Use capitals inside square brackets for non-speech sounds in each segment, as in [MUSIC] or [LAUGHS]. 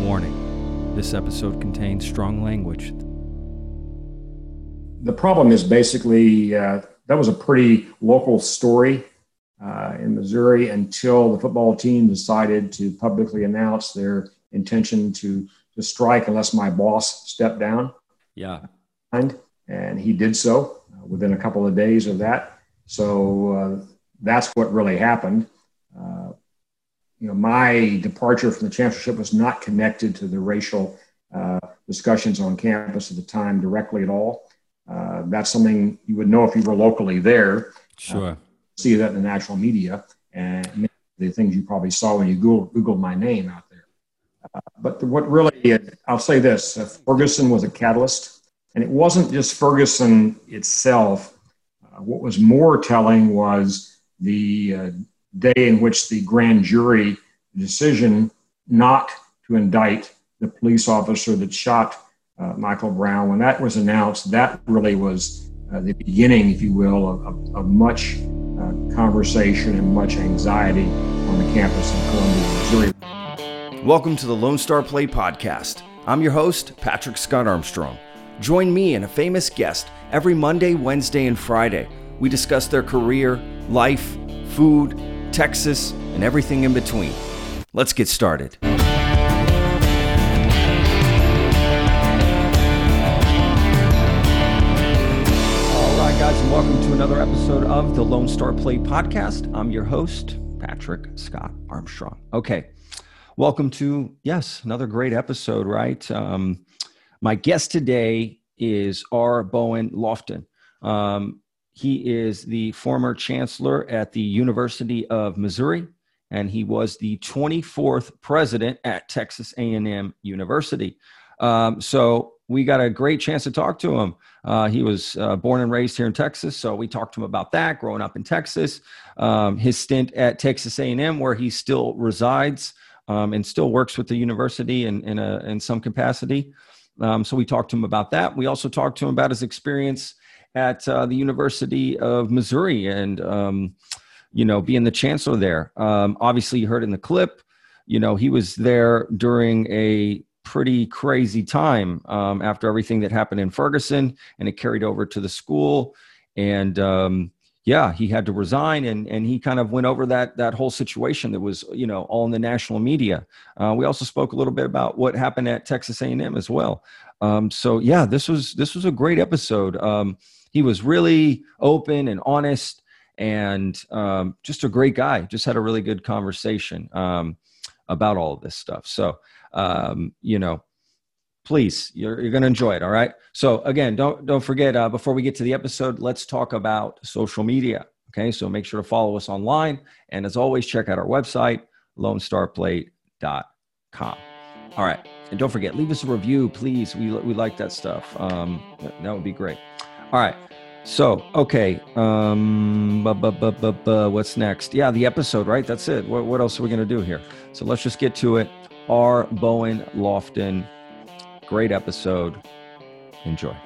Warning this episode contains strong language. The problem is basically uh, that was a pretty local story uh, in Missouri until the football team decided to publicly announce their intention to, to strike unless my boss stepped down. Yeah. And he did so uh, within a couple of days of that. So uh, that's what really happened. Uh, you know, my departure from the chancellorship was not connected to the racial uh, discussions on campus at the time directly at all. Uh, that's something you would know if you were locally there. Sure. see that in the national media and the things you probably saw when you Google, Googled my name out there. Uh, but what really, I'll say this uh, Ferguson was a catalyst, and it wasn't just Ferguson itself. Uh, what was more telling was the uh, day in which the grand jury decision not to indict the police officer that shot uh, Michael Brown, when that was announced, that really was uh, the beginning, if you will, of, of, of much uh, conversation and much anxiety on the campus in Columbia, Missouri. Welcome to the Lone Star Plate Podcast. I'm your host, Patrick Scott Armstrong. Join me and a famous guest every Monday, Wednesday, and Friday. We discuss their career, life, food, Texas, and everything in between. Let's get started. All right, guys, and welcome to another episode of the Lone Star Plate Podcast. I'm your host, Patrick Scott Armstrong. Okay, welcome to, yes, another great episode, right? Um, my guest today is R. Bowen Loftin. Um, he is the former chancellor at the University of Missouri, and he was the 24th president at Texas A&M University. Um, so we got a great chance to talk to him. Uh, he was uh, born and raised here in Texas, so we talked to him about that, growing up in Texas, um, his stint at Texas A&M, where he still resides um, and still works with the university in in, a, in some capacity. Um, so we talked to him about that. We also talked to him about his experience at uh, the University of Missouri and, um, you know, being the chancellor there. Um, obviously, you heard in the clip, you know, he was there during a pretty crazy time um, after everything that happened in Ferguson and it carried over to the school. And, um, yeah, he had to resign, and and he kind of went over that that whole situation that was you know all in the national media. Uh, we also spoke a little bit about what happened at Texas A&M as well. Um, so yeah, this was this was a great episode. Um, he was really open and honest and um, just a great guy. Just had a really good conversation um, about all of this stuff. So, um, you know, please, you're, you're to enjoy it. All right. So again, don't, don't forget, uh, before we get to the episode, let's talk about social media. Okay. So make sure to follow us online. And as always, check out our website, lonestarplate.com. All right. And don't forget, leave us a review, please. We, we like that stuff. Um, that would be great. All right. So, okay. Um, bu- bu- bu- what's next? Yeah, the episode, right? That's it. What, what else are we going to do here? So let's just get to it. R. Bowen Loftin. Great episode. Enjoy.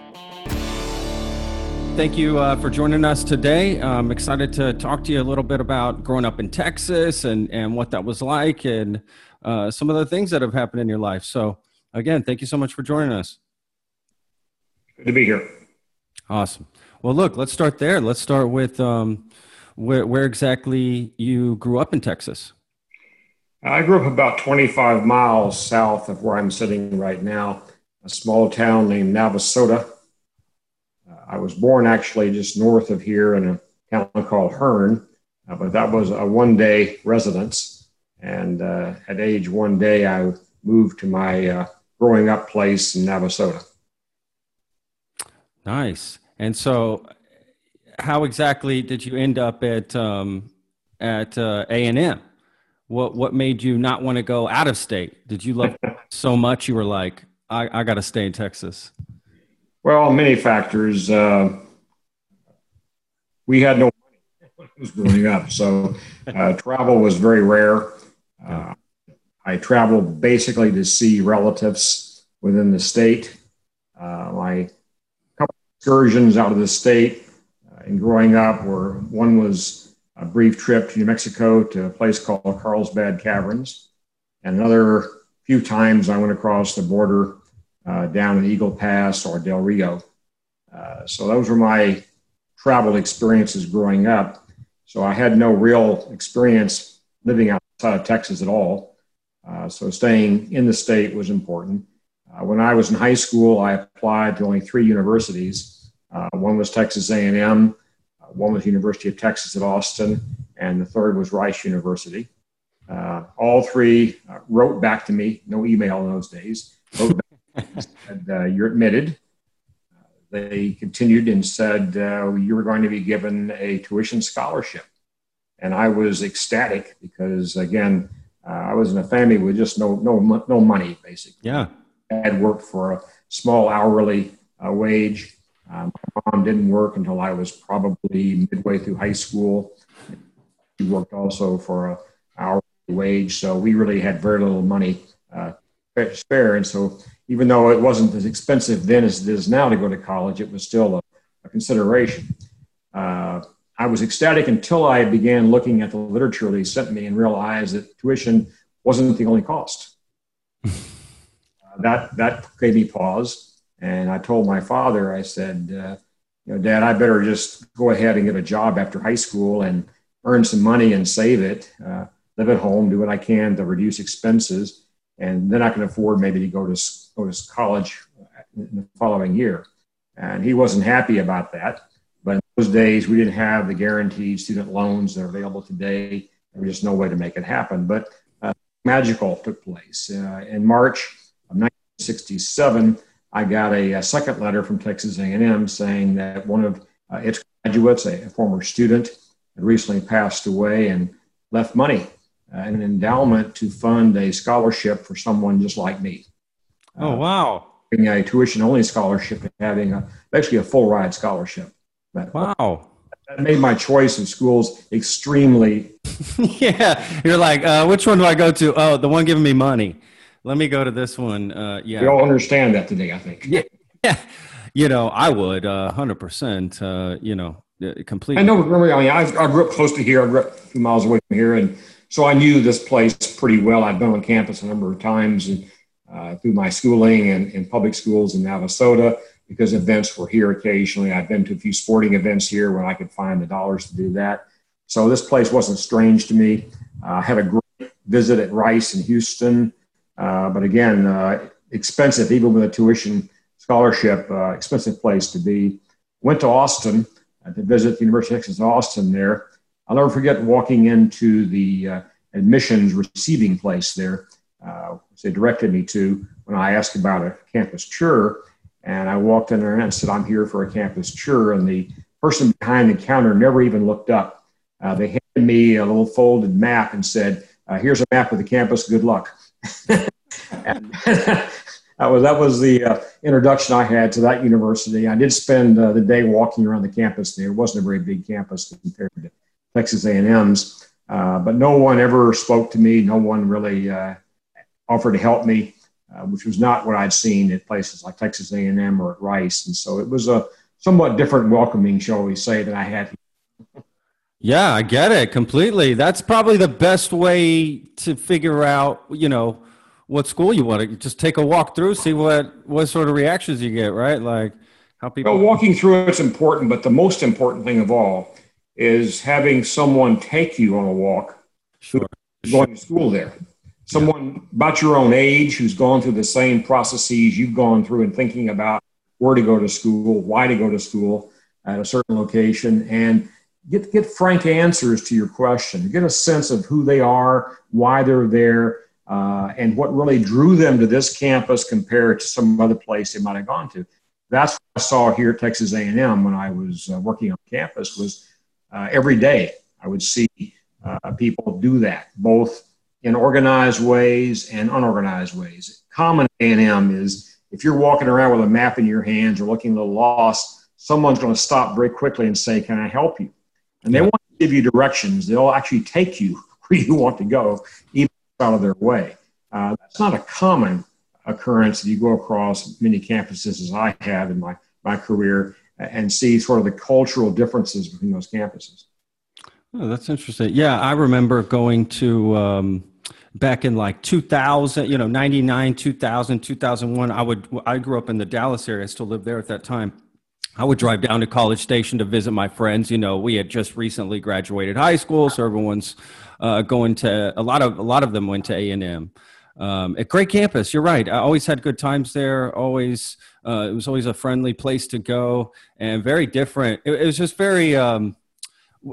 Thank you uh, for joining us today. I'm excited to talk to you a little bit about growing up in Texas and, and what that was like and uh, some of the things that have happened in your life. So, again, thank you so much for joining us. Good to be here. Awesome. Well, look, let's start there. Let's start with um, where, where exactly you grew up in Texas. I grew up about 25 miles south of where I'm sitting right now, a small town named Navasota. Uh, I was born actually just north of here in a town called Hearne, uh, but that was a one day residence. And uh, at age one day, I moved to my uh, growing up place in Navasota. Nice. And so, how exactly did you end up at um, at uh, A and M? What what made you not want to go out of state? Did you love [LAUGHS] so much you were like, I, I got to stay in Texas? Well, many factors. Uh, we had no money [LAUGHS] when I was growing up, so uh, travel was very rare. Uh, I traveled basically to see relatives within the state. Uh, my couple excursions out of the state uh, and growing up, where one was a brief trip to New Mexico to a place called Carlsbad Caverns, and another few times I went across the border uh, down in Eagle Pass or Del Rio. Uh, so those were my travel experiences growing up. So I had no real experience living outside of Texas at all. Uh, so staying in the state was important. Uh, when I was in high school, I applied to only three universities. Uh, one was Texas A&M, uh, one was University of Texas at Austin, and the third was Rice University. Uh, all three uh, wrote back to me, no email in those days. Wrote back [LAUGHS] said, "You're admitted." They continued and said, "You were going to be given a tuition scholarship," and I was ecstatic because, again, uh, I was in a family with just no no no money, basically. Yeah, I had worked for a small hourly wage. Um, my mom didn't work until I was probably midway through high school. She worked also for a hourly wage, so we really had very little money uh, spare. And so, even though it wasn't as expensive then as it is now to go to college, it was still a, a consideration. Uh, I was ecstatic until I began looking at the literature they sent me and realized that tuition wasn't the only cost. [LAUGHS] uh, that that gave me pause, and I told my father, I said, uh, "You know, Dad, I better just go ahead and get a job after high school and earn some money and save it." Uh, live at home, do what I can to reduce expenses, and then I can afford maybe to go to go to college in the following year. And he wasn't happy about that. Those days, we didn't have the guaranteed student loans that are available today. There was just no way to make it happen. But uh, magical took place uh, in March of 1967. I got a, a, second letter from Texas A&M saying that one of uh, its graduates, a, a former student, had recently passed away and left money uh, an endowment to fund a scholarship for someone just like me. Oh, uh, wow. Having a tuition only scholarship and having a, basically a full ride scholarship. Wow. That made my choice of schools extremely. [LAUGHS] yeah. You're like, uh, which one do I go to? Oh, the one giving me money. Let me go to this one. Uh, yeah. We all understand that today, I think. Yeah. [LAUGHS] yeah. You know, I would, uh, 100%, uh, you know, completely. I know, remember, I mean, I, I grew up close to here. I grew up a few miles away from here. And so I knew this place pretty well. I've been on campus a number of times and, uh, through my schooling and in public schools in Navasota because events were here occasionally. I've been to a few sporting events here when I could find the dollars to do that. So this place wasn't strange to me. I had a great visit at Rice in Houston, uh, but again, uh, expensive even with a tuition scholarship, uh, expensive place to be. Went to Austin to visit the University of Texas Austin there I'll never forget walking into the uh, admissions receiving place there, uh, which they directed me to when I asked about a campus tour. And I walked in there and said, I'm here for a campus tour. And the person behind the counter never even looked up. Uh, they handed me a little folded map and said, uh, Here's a map of the campus. Good luck. [LAUGHS] that was that was the uh, introduction I had to that university. I did spend uh, the day walking around the campus there. It wasn't a very big campus compared to Texas A&M's. Uh, but no one ever spoke to me. No one really uh, offered to help me, uh, which was not what I'd seen at places like Texas A&M or at Rice. And so it was a somewhat different welcoming, shall we say, than I had. Yeah, I get it completely. That's probably the best way to figure out, you know, what school you want to just take a walk through, see what what sort of reactions you get, right? Like how people. Well, walking through it's important, but the most important thing of all is having someone take you on a walk sure. going to school there. Someone yeah. about your own age who's gone through the same processes you've gone through and thinking about where to go to school, why to go to school at a certain location, and get, get frank answers to your question. Get a sense of who they are, why they're there, uh, and what really drew them to this campus compared to some other place they might have gone to. That's what I saw here at Texas A&M when I was uh, working on campus was uh, every day. I would see uh, people do that, both in organized ways and unorganized ways. Common A&M is if you're walking around with a map in your hands or looking a little lost, someone's going to stop very quickly and say, "Can I help you?" And they want to give you directions. They'll actually take you [LAUGHS] where you want to go, even out of their way. Uh, that's not a common occurrence that you go across many campuses as I have in my, my career and see sort of the cultural differences between those campuses. Oh, that's interesting. Yeah, I remember going to um, back in like 2000, you know, 99, 2000, 2001, I would, I grew up in the Dallas area. I still lived there at that time. I would drive down to College Station to visit my friends. You know, we had just recently graduated high school, so everyone's uh, going to a lot of a lot of them went to A and M. Um, a great campus. You're right. I always had good times there. Always, uh, it was always a friendly place to go, and very different. It, it was just very. Um,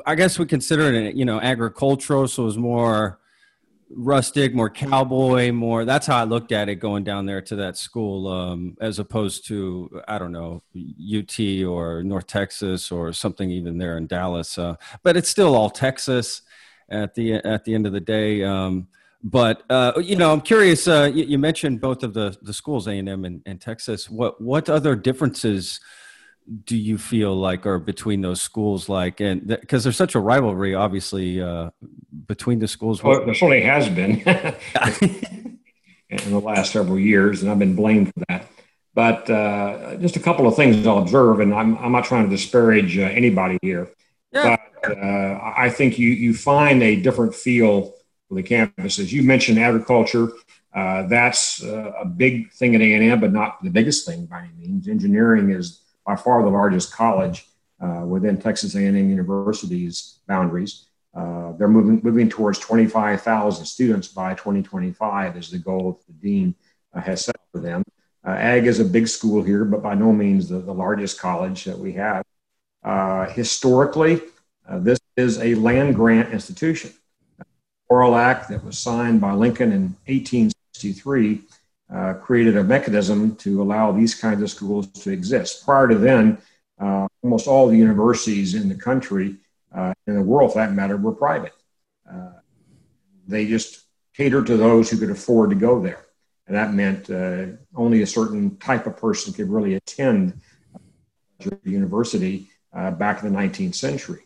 I guess we consider it, you know, agricultural, so it was more rustic, more cowboy, more. That's how I looked at it going down there to that school, um, as opposed to I don't know UT or North Texas or something even there in Dallas. Uh, but it's still all Texas at the at the end of the day. Um, but uh, you know, I'm curious. Uh, you, you, mentioned both of the the schools, A and M and Texas. What what other differences? Do you feel like are between those schools like and because there's such a rivalry obviously uh, between the schools. Well, there certainly has been [LAUGHS] in the last several years and i've been blamed for that. But uh, just a couple of things i'll observe and i'm, I'm not trying to disparage uh, anybody here. Yeah. but uh, i think you, you find a different feel for the campuses. You mentioned agriculture. Uh, that's uh, a big thing at a&m but not the biggest thing by any means. Engineering is by far the largest college uh, within Texas A&M University's boundaries. Uh, they're moving moving towards 25,000 students by 2025 is the goal the dean uh, has set for them. Uh, Ag is a big school here, but by no means the, the largest college that we have. Uh, historically, uh, this is a land grant institution. Morrill Act that was signed by Lincoln in 1863 uh, created a mechanism to allow these kinds of schools to exist. Prior to then, uh, almost all the universities in the country, uh, in the world for that matter, were private. Uh, they just catered to those who could afford to go there. And that meant uh, only a certain type of person could really attend the university back in the 19th century.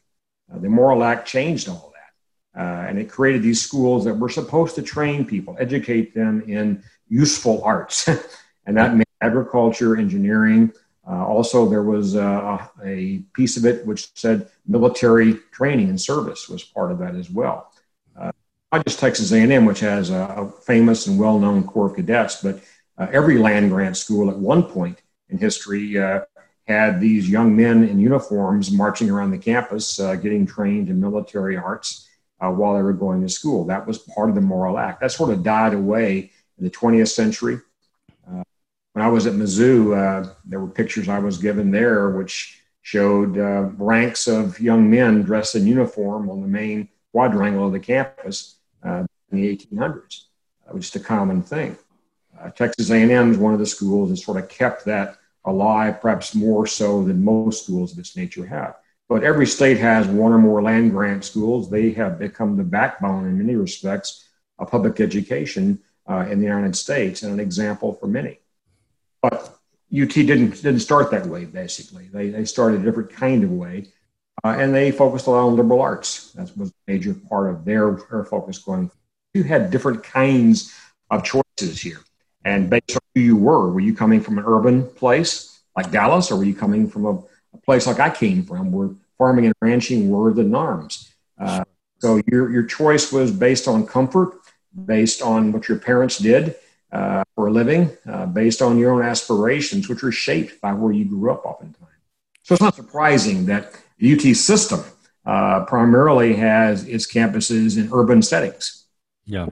the Morrill Act changed all that. and it created these schools that were supposed to train people, educate them in useful arts, [LAUGHS] and that meant agriculture, engineering. Uh, also, there was uh, a piece of it which said military training and service was part of that as well. Uh, not just Texas A&M, which has a, a famous and well-known Corps of Cadets, but uh, every land grant school at one point in history uh, had these young men in uniforms marching around the campus, uh, getting trained in military arts while they were going to school. That was part of the Morrill Act. That sort of died away in the 20th century. Uh, when I was at Mizzou, uh, there were pictures I was given there which showed uh, ranks of young men dressed in uniform on the main quadrangle of the campus uh, in the 1800s, which is a common thing. Uh, Texas A&M is one of the schools that sort of kept that alive, perhaps more so than most schools of this nature have. But every state has one or more land grant schools. They have become the backbone in many respects of public education uh, in the United States and an example for many. But UT didn't didn't start that way. Basically, they they started a different kind of way, uh, and they focused a lot on liberal arts. That was a major part of their, their focus going. You had different kinds of choices here, and based on who you were, were you coming from an urban place like Dallas, or were you coming from a, a place like I came from, where farming and ranching were the norms? Uh, so your your choice was based on comfort based on what your parents did uh, for a living, uh, based on your own aspirations, which are shaped by where you grew up oftentimes. So it's not surprising that the UT system uh, primarily has its campuses in urban settings. Yeah.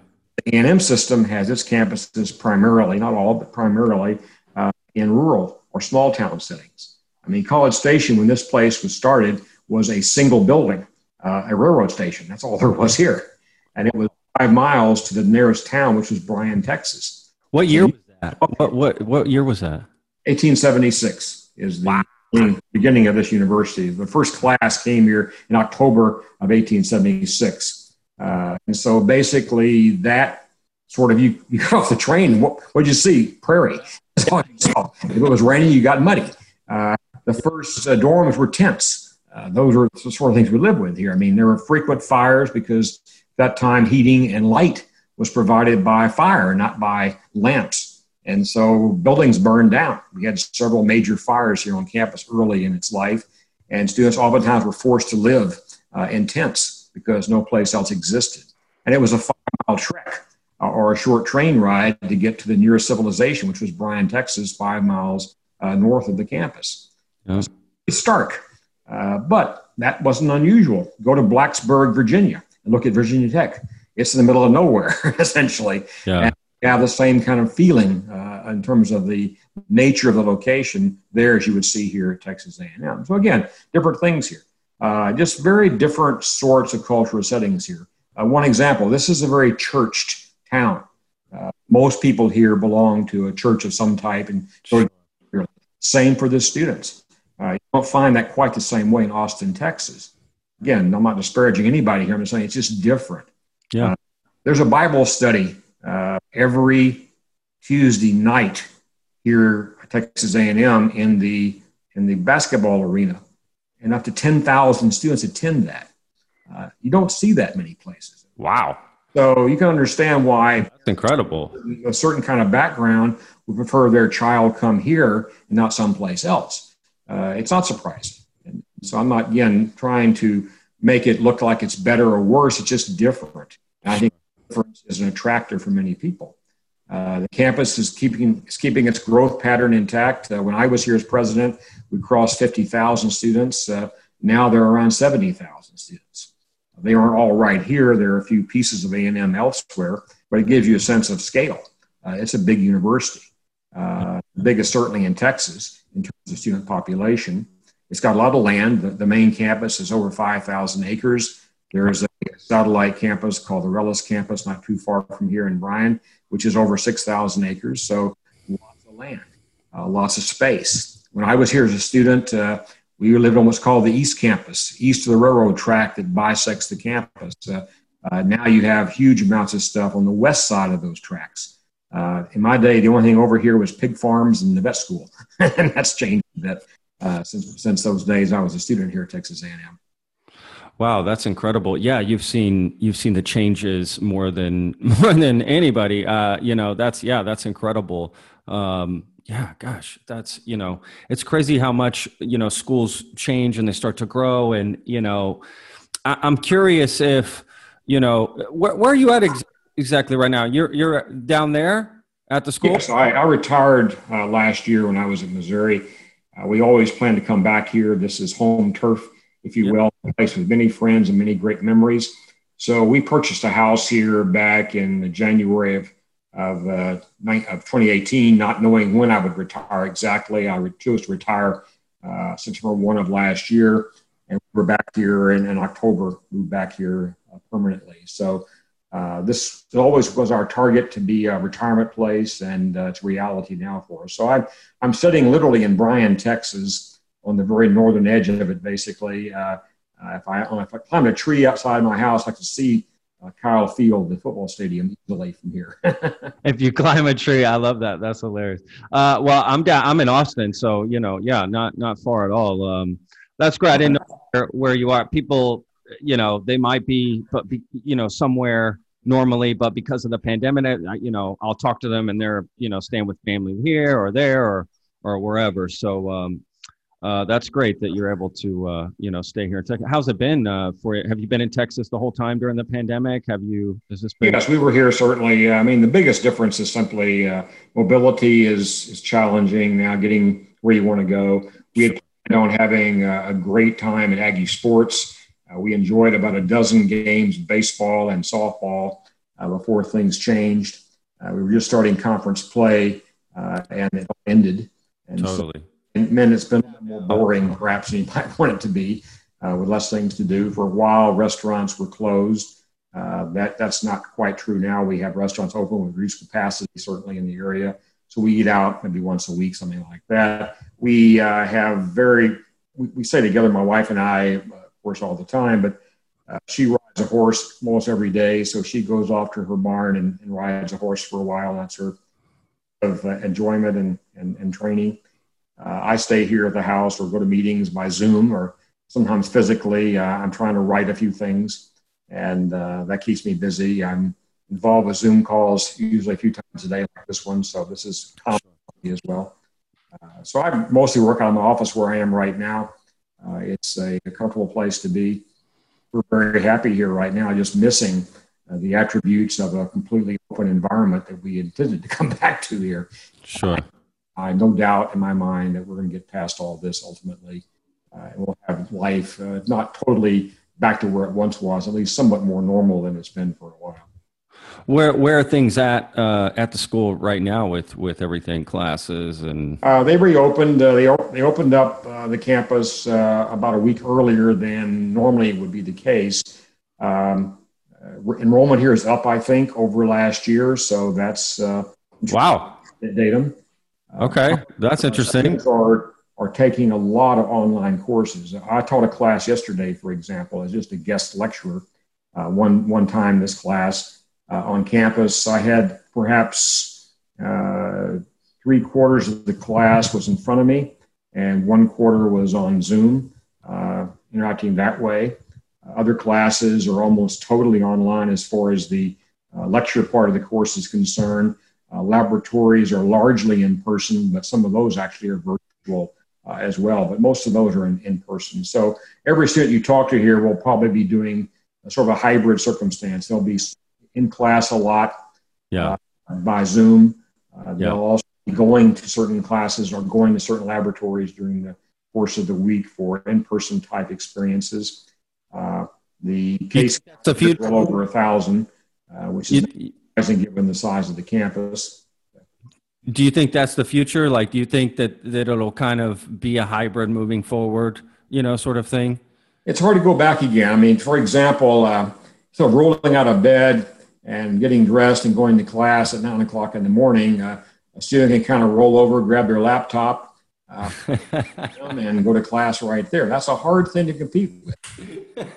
The A&M system has its campuses primarily, not all, but primarily uh, in rural or small town settings. I mean, College Station, when this place was started, was a single building, uh, a railroad station. That's all there was here. And it was five miles to the nearest town, which was Bryan, Texas. What year was that? What what what year was that? 1876 is the wow. beginning of this university. The first class came here in October of 1876, uh, and so basically that sort of you you got off the train. What what'd you see? Prairie. [LAUGHS] That's all you saw. If it was raining, you got muddy. Uh, the first uh, dorms were tents. Uh, those are the sort of things we live with here. I mean, there were frequent fires because that time heating and light was provided by fire, not by lamps. And so buildings burned down. We had several major fires here on campus early in its life, and students oftentimes were forced to live uh, in tents because no place else existed. And it was a five mile trek uh, or a short train ride to get to the nearest civilization, which was Bryan, Texas, five miles uh, north of the campus. Yeah. It's stark, uh, but that wasn't unusual. Go to Blacksburg, Virginia, and look at Virginia Tech. It's in the middle of nowhere, [LAUGHS] essentially. Yeah. And have the same kind of feeling uh, in terms of the nature of the location there as you would see here at Texas A&M. So again, different things here. Uh, just very different sorts of cultural settings here. Uh, one example, this is a very churched town. Uh, most people here belong to a church of some type and so same for the students. Don't find that quite the same way in Austin, Texas. Again, I'm not disparaging anybody here. I'm just saying it's just different. Yeah. Uh, there's a Bible study uh, every Tuesday night here at Texas A&M in the in the basketball arena, and up to 10,000 students attend that. Uh, you don't see that many places. Wow. So you can understand why. That's incredible. A certain kind of background would prefer their child come here and not someplace else. Uh, it's not surprising. And so I'm not, again, trying to make it look like it's better or worse. It's just different. And I think difference is an attractor for many people. Uh, the campus is keeping, is keeping its growth pattern intact. Uh, when I was here as president, we crossed 50,000 students. Uh, now there are around 70,000 students. They aren't all right here. There are a few pieces of A&M elsewhere, but it gives you a sense of scale. Uh, it's a big university, uh, biggest certainly in Texas in terms of student population. It's got a lot of land. The, the main campus is over 5,000 acres. There is a satellite campus called the Rellis campus, not too far from here in Bryan, which is over 6,000 acres. So lots of land, uh, lots of space. When I was here as a student, uh, we lived on what's called the East Campus, east of the railroad track that bisects the campus. Uh, uh now you have huge amounts of stuff on the west side of those tracks. Uh, in my day, the only thing over here was pig farms and the vet school, [LAUGHS] and that's changed a bit uh, since since those days. I was a student here at Texas A&M. Wow, that's incredible. Yeah, you've seen you've seen the changes more than [LAUGHS] more than anybody. Uh, you know, that's yeah, that's incredible. Um, yeah, gosh, that's you know, it's crazy how much you know schools change and they start to grow. And you know, I, am curious if you know where, where are you at ex- exactly right now? You're you're down there at the school. Yes, I, I retired uh, last year when I was in Missouri. Uh, we always plan to come back here. This is home turf if you yep. will, a place with many friends and many great memories. So we purchased a house here back in January of of, uh, of 2018, not knowing when I would retire exactly. I chose to retire uh, September 1 of last year, and we're back here in, in October, moved back here uh, permanently. So uh, this always was our target to be a retirement place, and uh, it's reality now for us. So I'm, I'm sitting literally in Bryan, Texas, on the very northern edge of it, basically. Uh, uh, if I if I climb a tree outside my house, I can see uh, Kyle Field, the football stadium, easily from here. [LAUGHS] if you climb a tree, I love that. That's hilarious. Well, I'm down. I'm in Austin, so you know, yeah, not not far at all. Um, that's great. I didn't know where, where, you are. People, you know, they might be, but be, you know, somewhere normally, but because of the pandemic, you know, I'll talk to them and they're, you know, staying with family here or there or or wherever. So um, uh, that's great that you're able to uh, you know stay here in Texas. How's it been uh, for you? Have you been in Texas the whole time during the pandemic? Have you? Has this been? Yes, we were here certainly. I mean, the biggest difference is simply uh, mobility is is challenging now. Getting where you want to go. We had planned on having a great time at Aggie Sports. Uh, we enjoyed about a dozen games, baseball and softball, uh, before things changed. we were just starting conference play, and it ended. And totally. So men, it's been more boring, perhaps, than you might [LAUGHS] want it to be, uh, with less things to do. For a while, restaurants were closed. Uh, that that's not quite true now. We have restaurants open with reduced capacity, certainly in the area. So we eat out maybe once a week, something like that. We uh, have very we, we stay together, my wife and I, of course, all the time. But uh, she rides a horse almost every day, so she goes off to her barn and, and rides a horse for a while. That's her of uh, enjoyment and, and, and training. Uh, I stay here at the house or go to meetings by Zoom or sometimes physically. Uh, I'm trying to write a few things, and uh, that keeps me busy. I'm involved with Zoom calls usually a few times a day, like this one. So this is common as well. Uh, so I mostly work out of my office where I am right now. Uh, it's a, a, comfortable place to be. We're very happy here right now, just missing uh, the attributes of a completely open environment that we intended to [LAUGHS] come back to here. Sure. I no doubt in my mind that we're going to get past all this ultimately. Uh, and we'll have life uh, not totally back to where it once was, at least somewhat more normal than it's been for a while. Where where are things at uh, at the school right now with with everything classes and? Uh, they reopened. Uh, they they opened up uh, the campus uh, about a week earlier than normally would be the case. Um, uh, enrollment here is up, I think, over last year. So that's wow datum. Okay, that's interesting. Are are taking a lot of online courses. I taught a class yesterday, for example, as just a guest lecturer. one one time this class on campus. I had perhaps uh, three quarters of the class was in front of me, and one quarter was on Zoom, uh, interacting that way. Other classes are almost totally online as far as the lecture part of the course is concerned. Uh, laboratories are largely in person, but some of those actually are virtual uh, as well. But most of those are in, in person. So every student you talk to here will probably be doing a sort of a hybrid circumstance. They'll be in class a lot yeah. Uh, by Zoom. Uh, they'll yeah. also be going to certain classes or going to certain laboratories during the course of the week for in-person type experiences. Uh, the case the future. well over a thousand, uh, which is surprising given the size of the campus. Do you think that's the future? Like, do you think that, that it'll kind of be a hybrid moving forward, you know, sort of thing? It's hard to go back again. I mean, for example, uh, so rolling out of bed, and getting dressed and going to class at nine o'clock in the morning, uh, a student can kind of roll over, grab their laptop, uh, [LAUGHS] and go to class right there. That's a hard thing to compete with. [LAUGHS]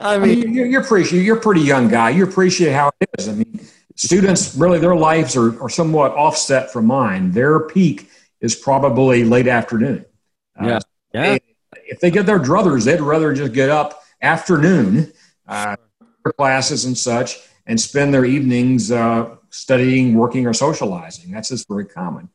I mean, I mean you, you appreciate you're a pretty young guy. You appreciate how it is. I mean, students really their lives are, are somewhat offset from mine. Their peak is probably late afternoon. Uh, yeah, yeah. They, if they get their druthers, they'd rather just get up afternoon, uh, classes and such and spend their evenings uh, studying, working, or socializing. That's just very common.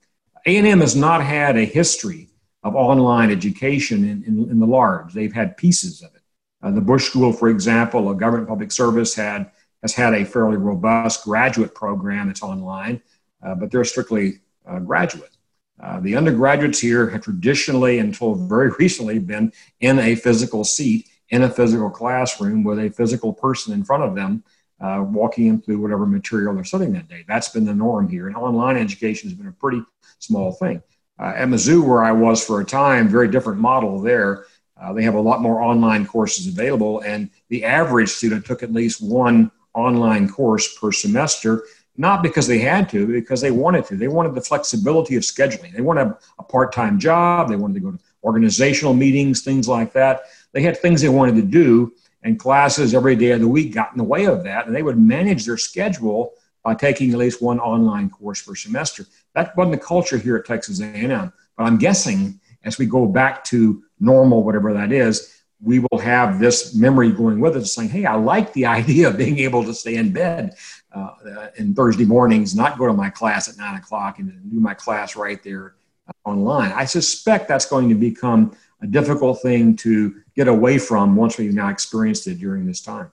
A&M has not had a history of online education in, in, in the large. They've had pieces of it. Uh, the Bush School, for example, a government public service, had has had a fairly robust graduate program that's online, uh, but they're strictly uh, graduate. Uh, the undergraduates here have traditionally, until very [LAUGHS] recently, been in a physical seat in a physical classroom with a physical person in front of them uh, walking them through whatever material they're studying that day. That's been the norm here. And online education has been a pretty small thing. Uh, at Mizzou, where I was for a time, very different model there. Uh, they have a lot more online courses available, and the average student took at least one online course per semester, not because they had to, because they wanted to. They wanted the flexibility of scheduling. They wanted a part time job, they wanted to go to organizational meetings, things like that. They had things they wanted to do, and classes every day of the week got in the way of that, and they would manage their schedule by taking at least one online course per semester. That wasn't the culture here at Texas A&M, but I'm guessing as we go back to normal, whatever that is, we will have this memory going with us, saying, "Hey, I like the [LAUGHS] idea of being able to stay in bed uh, in Thursday mornings, not go to my class at nine o'clock, and do my class right there uh, online." I suspect that's going to become a difficult thing to get away from once we've now experienced it during this time.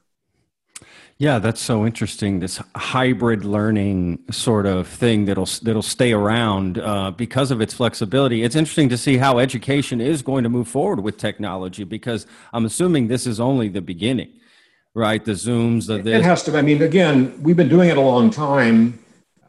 Yeah, that's so interesting. This hybrid learning sort of thing that'll that'll stay around uh, because of its flexibility. It's interesting to see how education is going to move forward with technology because I'm assuming this is only the beginning, right? The zooms, the this. It has to. I mean, again, we've been doing it a long time.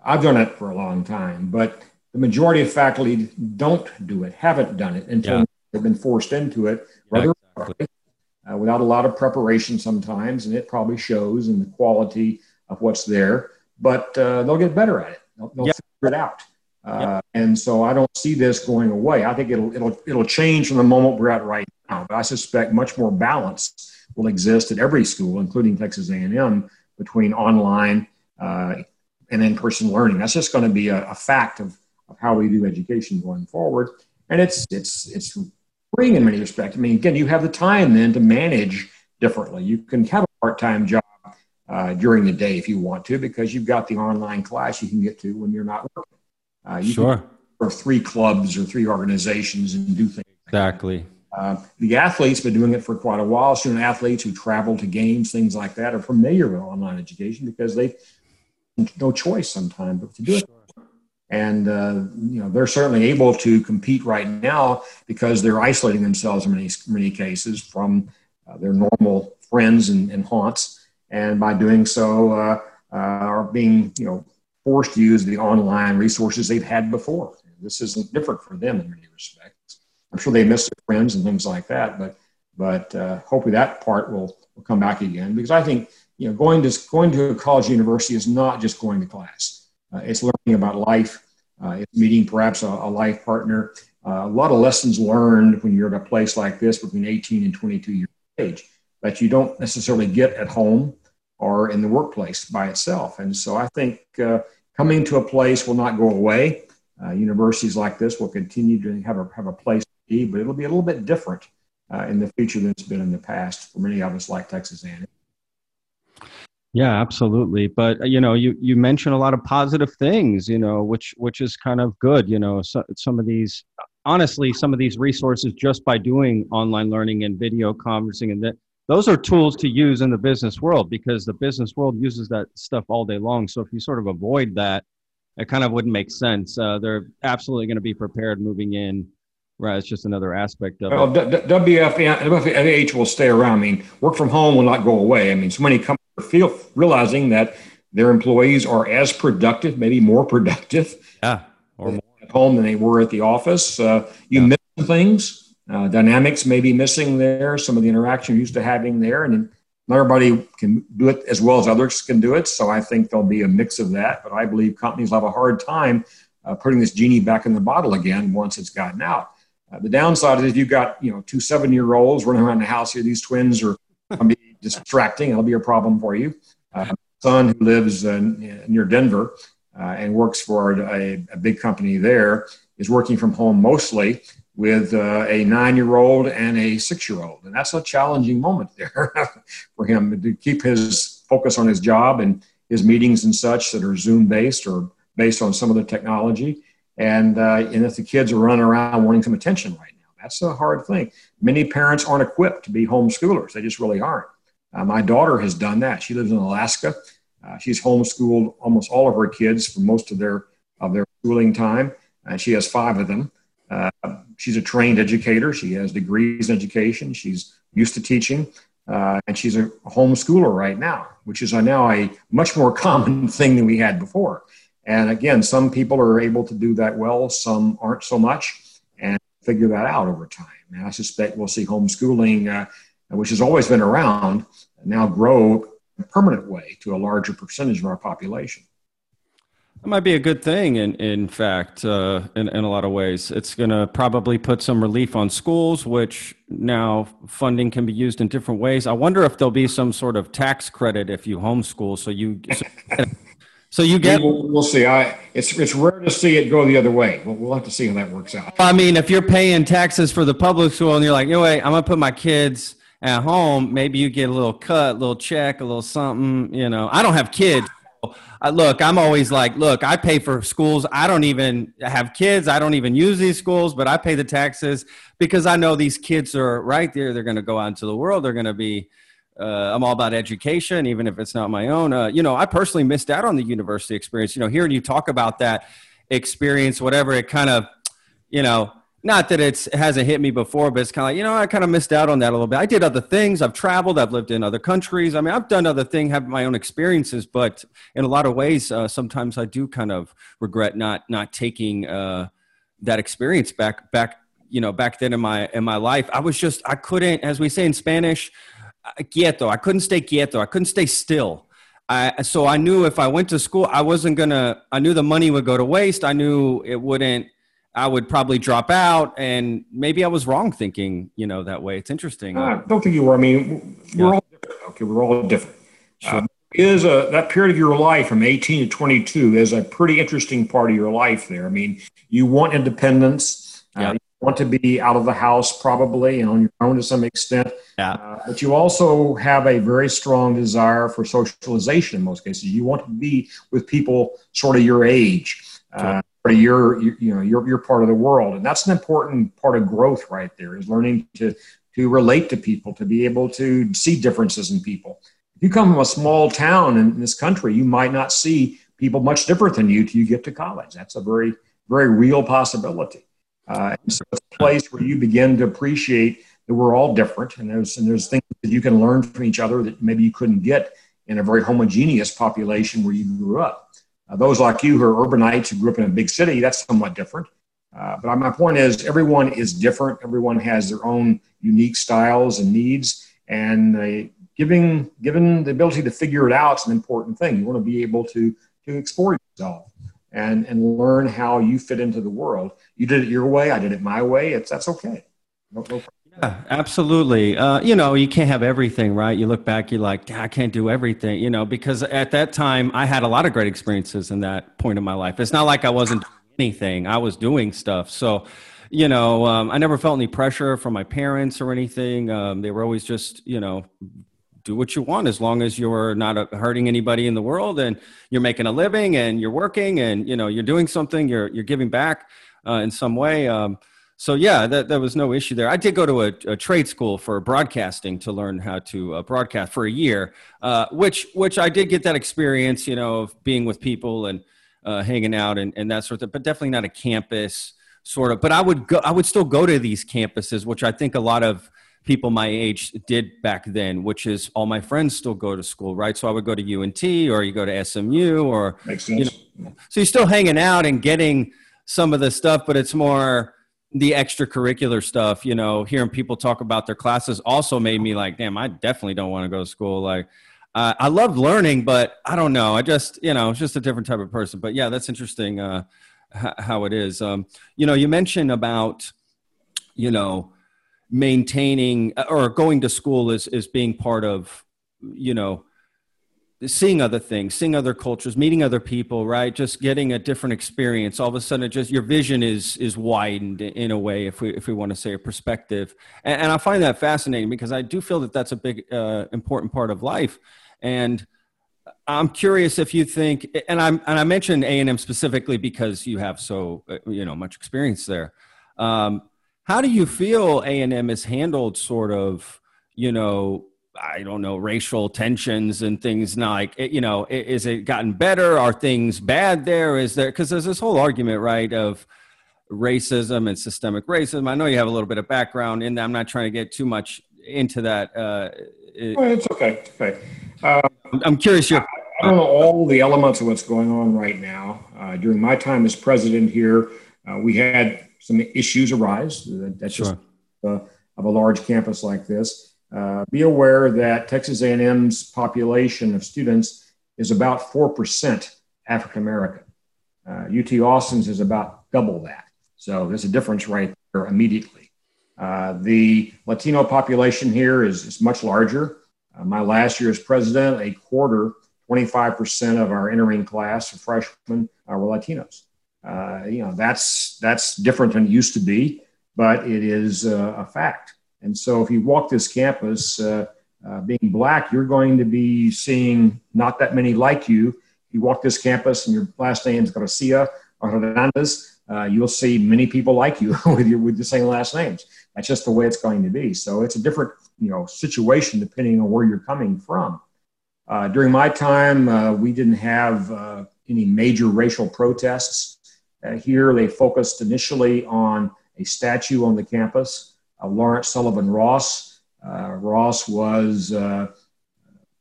I've done it for a long time, but the majority of faculty don't do it, haven't done it until yeah. they've been forced into it rather uh, without a lot of preparation sometimes, and it probably shows in the quality of what's there. But uh, they'll get better at it. They'll, they'll yep. figure it out. Uh, yep. And so I don't see this going away. I think it'll it'll it'll change from the moment we're at right now. But I suspect much more balance will exist at every school, including Texas A&M, between online uh, and in-person learning. That's just going to be a, a fact of, of how we do education going forward. And it's it's it's freeing in many respects. I mean, again, you have the time then to manage differently. You can have a part-time job uh, during the day if you want to, because you've got the online class you can get to when you're not working. Uh, you sure. Or three clubs or three organizations and do things. Exactly. Uh, the athletes been doing it for quite a while. Student athletes who travel to games, things like that, are familiar with online education because they've no choice sometimes but to do it. And uh, you know they're certainly able to compete right now because they're isolating themselves in many many cases from uh, their normal friends and, and, haunts, and by doing so, uh, uh, are being you know forced to use the online resources they've had before. This isn't different for them in many respects. I'm sure they miss their friends and things like that, but but uh, hopefully that part will, will come back again because I think you know going to going to a college university is not just going to class. Uh, it's learning about life. Uh, it's meeting perhaps a, a life partner. Uh, a lot of lessons learned when you're at a place like this between 18 and 22 years of age that you don't necessarily get at home or in the workplace by itself. And so I think uh, coming to a place will not go away. Uh, universities like this will continue to have a, have a place to be, but it'll be a little bit different uh, in the future than it's been in the past for many of us like Texas A&M. Yeah, absolutely. But uh, you know, you you mentioned a lot of positive things, you know, which which is kind of good. You know, so, some of these, honestly, some of these resources just by doing online learning and video conferencing and that those are tools to use in the business world because the business world uses that stuff all day long. So if you sort of avoid that, it kind of wouldn't make sense. Uh, they're absolutely going to be prepared moving in. Right, it's just another aspect of well, it. WFH will stay around. I mean, work from home will not go away. I mean, so many companies feel, realizing that their employees are as productive, maybe more productive, yeah, or more at home than they were at the office. Uh, you yeah. miss things uh, dynamics may be missing there, some of the interaction you're used to having there, and not everybody can do it as well as others can do it. So I think there'll be a mix of that. But I believe companies will have a hard time uh, putting this genie back in the bottle again once it's gotten out. Uh, the downside is if you've got you know two seven year olds running around the house here, these twins are going to be distracting. It'll be a problem for you. Uh, son who lives near Denver uh, and works for a, a big company there is working from home mostly with uh, a nine year old and a six year old. And that's a challenging moment there [LAUGHS] for him to keep his focus on his job and his meetings and such that are Zoom based or based on some of the technology. And, uh, and if the kids are running around wanting some attention right now, that's a hard thing. Many parents aren't equipped to be homeschoolers, they just really aren't. Uh, my daughter has done that. She lives in Alaska. Uh, she's homeschooled almost all of her kids for most of their of their schooling time, and she has five of them. Uh, she's a trained educator. She has degrees in education. She's used to teaching, uh, and she's a homeschooler right now, which is now a much more [LAUGHS] common thing than we had before. And again, some people are able to do that well, some aren't so much, and figure that out over time. And I suspect we'll see homeschooling, uh, which has always been around, now grow in a permanent way to a larger percentage of our population. That might be a good thing, in, in fact, uh, in, in a lot of ways. It's going to probably put some relief on schools, which now funding can be used in different ways. I wonder if there'll be some sort of tax credit if you homeschool. So you. So, so you get. We'll, we'll, see. I it's it's rare to see it go the other way. We'll, we'll have to see how that works out. I mean, if you're paying taxes for the public school and you're like, you know, wait, I'm gonna put my kids at home. Maybe you get a little cut, a little check, a little something. You know, I don't have kids, uh, look, I'm always like, look, I pay for schools. I don't even have kids. I don't even use these schools, but I pay the taxes because I know these kids are right there. They're going to go out into the world. They're going to be. Uh, I'm all about education, even if it's not my own. Uh, you know, I personally missed out on the university experience. You know, hearing you talk about that experience, whatever, it kind of, you know, not that it hasn't hit me before, but it's kind of like, you know, I kind of missed out on that a little bit. I did other things. I've traveled. I've lived in other countries. I mean, I've done other things, have my own experiences, but in a lot of ways, uh, sometimes I do kind of regret not not taking uh, that experience back back you know back then in my in my life. I was just I couldn't, as we say in Spanish, uh, quieto. I couldn't stay quieto. I couldn't stay still. I, so I knew if I went to school, I wasn't gonna. I knew the money would go to waste. I knew it wouldn't I would probably drop out, and maybe I was wrong thinking, you know, that way. It's interesting. I don't think you were. I mean, we're yeah. all different. Okay, we're all different. Sure. Uh, is a that period of your life from 18 to 22 is a pretty interesting part of your life there. I mean, you want independence. Uh, yeah. Uh, you want to be out of the house probably and on your own to some extent. Yeah. Uh, but you also have a very strong desire for socialization in most cases. You want to be with people sort of your age. Uh, part of your, you, know, you're, you're part of the world. And that's an important part of growth right there is learning to, to relate to people, to be able to see differences in people. If you come from a small town in this country, you might not see people much different than you till you get to college. That's a very, very real possibility. Uh, so it's a place where you begin to appreciate that we're all different, and there's and there's things that you can learn from each other that maybe you couldn't get in a very homogeneous population where you grew up. Uh, those like you who are urbanites who grew up in a big city, that's somewhat different. Uh, but my point is, everyone is different. Everyone has their own unique styles and needs, and uh, giving given the ability to figure it out is an important thing. You want to be able to to explore yourself and and learn how you fit into the world. You did it your way. I did it my way. It's that's okay. No, no yeah, absolutely. Uh, you know, you can't have everything, right? You look back, you're like, I can't do everything, you know, because at that time I had a lot of great experiences in that point of my life. It's not like I wasn't doing anything, I was doing stuff. So, you know, um, I never felt any pressure from my parents or anything. Um, they were always just, you know, do what you want as long as you're not uh, hurting anybody in the world and you're making a living and you're working and, you know, you're doing something, you're, you're giving back uh, in some way. Um, so yeah, that, there was no issue there. I did go to a, a trade school for broadcasting to learn how to uh, broadcast for a year, uh, which which I did get that experience, you know, of being with people and uh, hanging out and, and that sort of. But definitely not a campus sort of. But I would go. I would still go to these campuses, which I think a lot of people my age did back then, which is all my friends still go to school, right? So I would go to UNT or you go to SMU or Makes sense. you know. So you're still hanging out and getting some of the stuff, but it's more the extracurricular stuff, you know, hearing people talk about their classes also made me like, damn, I definitely don't want to go to school. Like, uh, I love learning, but I don't know. I just, you know, it's just a different type of person. But yeah, that's interesting uh, h- how it is. Um, you know, you mentioned about, you know, maintaining or going to school is is being part of, you know, seeing other things, seeing other cultures, meeting other people, right? Just getting a different experience. All of a sudden, it just your vision is is widened in a way, if we if we want to say a perspective. And, and I find that fascinating because I do feel that that's a big uh, important part of life. And I'm curious if you think, and I'm and I mentioned A and M specifically because you have so uh, you know much experience there. Um, how do you feel A and M is handled, sort of, you know? I don't know, racial tensions and things like, you know, is it gotten better? Are things bad there? Is there, because there's this whole argument, right, of racism and systemic racism. I know you have a little bit of background in that. I'm not trying to get too much into that. Uh, it, well, it's okay. Okay. Uh, I'm curious. Your, I, don't know all the elements of what's going on right now. Uh, during my time as president here, uh, we had some issues arise. That's sure. just uh, of a large campus like this. Uh, be aware that Texas A&M's population of students is about 4% African American. Uh, UT Austin's is about double that. So there's a difference right there immediately. Uh, the Latino population here is, is much larger. Uh, my last year as president, a quarter, 25% of our entering class of freshmen were Latinos. Uh, you know, that's, that's different than it used to be, but it is a fact. And so if you walk this campus, uh, uh, being black, you're going to be seeing not that many like you. If you walk this campus and your last name is Garcia or Hernandez, uh, you'll see many people like you [LAUGHS] with your with the same last names. That's just the way it's going to be. So it's a different you know situation depending on where you're coming from. Uh, during my time, uh, we didn't have uh, any major racial protests. here, they focused initially on a statue on the campus uh, Lawrence Sullivan Ross. Uh, Ross was uh,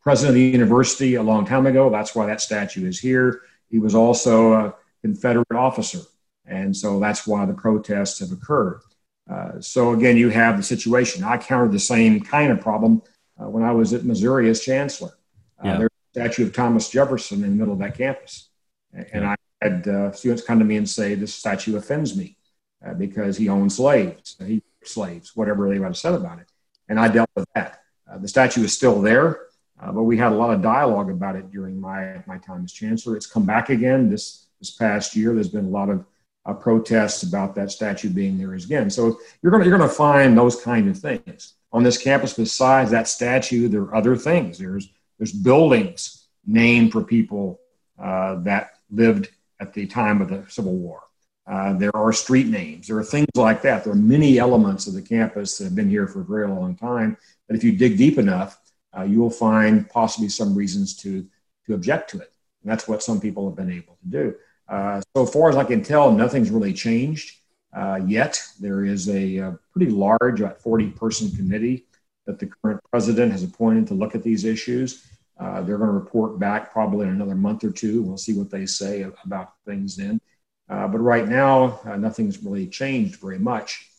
president of the university a long time ago. That's why that statue is here. He was also a Confederate officer. And so that's why the protests have occurred. Uh, so again, you have the situation. I countered the same kind of problem uh, when I was at Missouri as chancellor. Uh, yeah. There's a statue of Thomas Jefferson in the middle of that campus. And. I had students come to me and say, this statue offends me because he owned slaves. He slaves, whatever they might have said about it. And I dealt with that. Uh, the statue is still there, uh, but we had a lot of dialogue about it during my, my time as chancellor. It's come back again this, this past year. There's been a lot of uh, protests about that statue being there again. So you're going you're going to find those kind of things on this campus. Besides that statue, there are other things. There's there's buildings named for people uh, that lived at the time of the Civil War. Uh, there are street names. There are things like that. There are many elements of the campus that have been here for a very long time. But if you dig deep enough, uh, you will find possibly some reasons to, to object to it. And that's what some people have been able to do. Uh, so far as I can tell, nothing's really changed uh, yet. There is a, a, pretty large, about 40 person committee that the current president has appointed to look at these issues. Uh, they're going to report back probably in another month or two. We'll see what they say about things then. Uh, but right now, uh, nothing's really changed very much.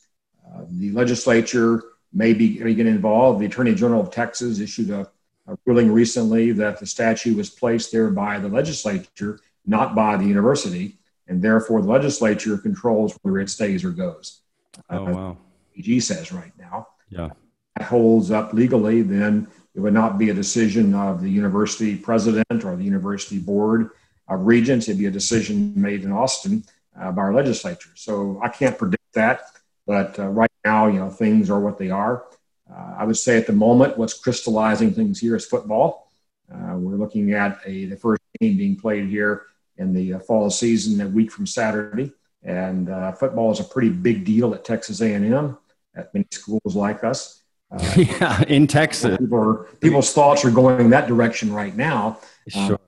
Uh, the legislature may be getting involved. The Attorney General of Texas issued a, a ruling recently that the statue was placed there by the legislature, not by the university, and therefore the legislature controls whether it stays or goes. Oh, wow. PG says right now. Yeah. That holds up legally, then it would not be a decision of the university president or the university board of regents. It'd be a decision made in Austin uh, by our legislature. So I can't predict that, but uh, right now, you know, things are what they are. Uh, I would say at the moment, what's crystallizing things here is football. Uh, we're looking at a the first game being played here in the uh, fall season a week from Saturday, and uh, football is a pretty big deal at Texas A&M at many schools like us. Uh, [LAUGHS] yeah, in Texas. People are, people's thoughts are going that direction right now. Sure.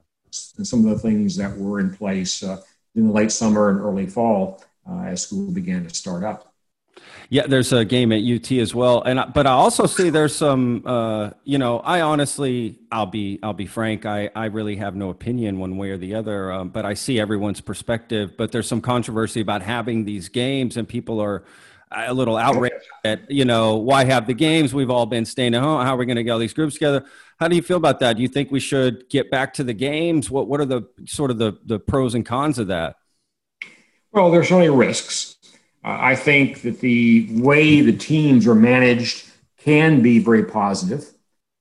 And some of the things that were in place in the late summer and early fall as school began to start up. Yeah, there's a game at UT as well, and but I also see there's some. Uh, you know, I honestly, I'll be, I'll be frank. I, I really have no opinion one way or the other. Um, but I see everyone's perspective. But there's some controversy about having these games, and people are a little outrage at, you know, why have the games? We've all been staying at home. How are we going to get all these groups together? How do you feel about that? Do you think we should get back to the games? What What are the sort of the the pros and cons of that? Well, there's only risks. I think that the way the teams are managed can be very positive.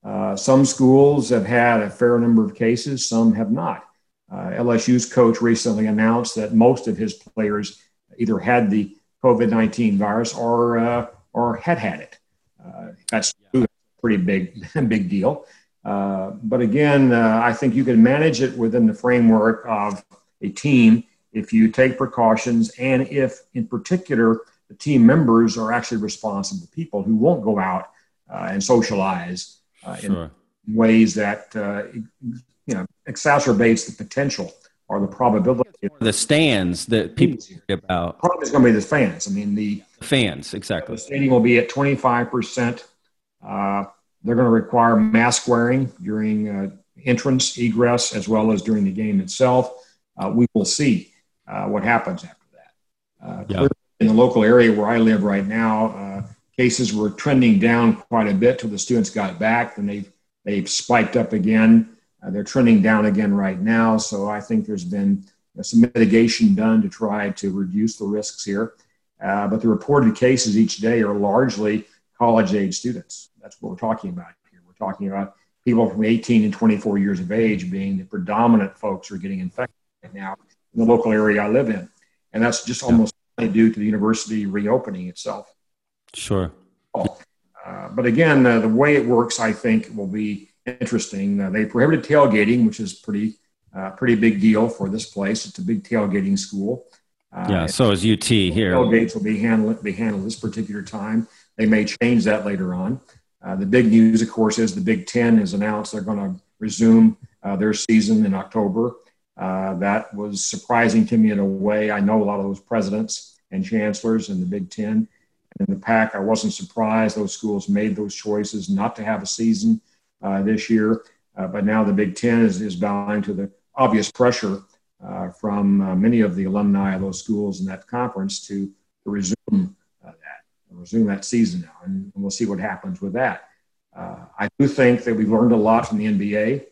Uh, some schools have had a fair number of cases, some have not. Uh, LSU's coach recently announced that most of his players either had the COVID 19 virus or, uh, or had had it. Uh, that's a pretty big, [LAUGHS] big deal. Uh, but again, uh, I think you can manage it within the framework of a team if you take precautions and if, in particular, the team members are actually responsible people who won't go out uh, and socialize uh, sure. in ways that uh, you know exacerbates the potential or the probability. The stands that people about. Problem is going to be the fans. I mean, the fans exactly. The stadium will be at twenty five percent. Uh, they're going to require mask wearing during uh, entrance, egress, as well as during the game itself. Uh, we will see uh, what happens after that. Uh, yeah. In the local area where I live right now, uh, cases were trending down quite a bit till the students got back. Then they've, they've spiked up again. Uh, they're trending down again right now. So I think there's been some mitigation done to try to reduce the risks here. Uh, but the reported cases each day are largely college age students. That's what we're talking about here. We're talking about people from 18 and 24 years of age being the predominant folks who are getting infected right now in the local area I live in. And that's just almost due to the university reopening itself. Sure. Uh, but again, uh, the way it works, I think, will be interesting. Uh, they prohibited tailgating, which is pretty uh, pretty big deal for this place. It's a big tailgating school. Uh, yeah, so is UT here. Tailgates will be handled be handled this particular time. They may change that later on. Uh, the big news, of course, is the Big Ten has announced they're going to resume their season in October. Uh, that was surprising to me in a way. I know a lot of those presidents and chancellors in the Big Ten. And in the Pac, I wasn't surprised those schools made those choices not to have a season uh, this year. Uh, but now the Big Ten is, is bowing to the obvious pressure uh, from uh, many of the alumni of those schools in that conference to, to resume that, resume that season now. And, and, we'll see what happens with that. I do think that we've learned a lot from the NBA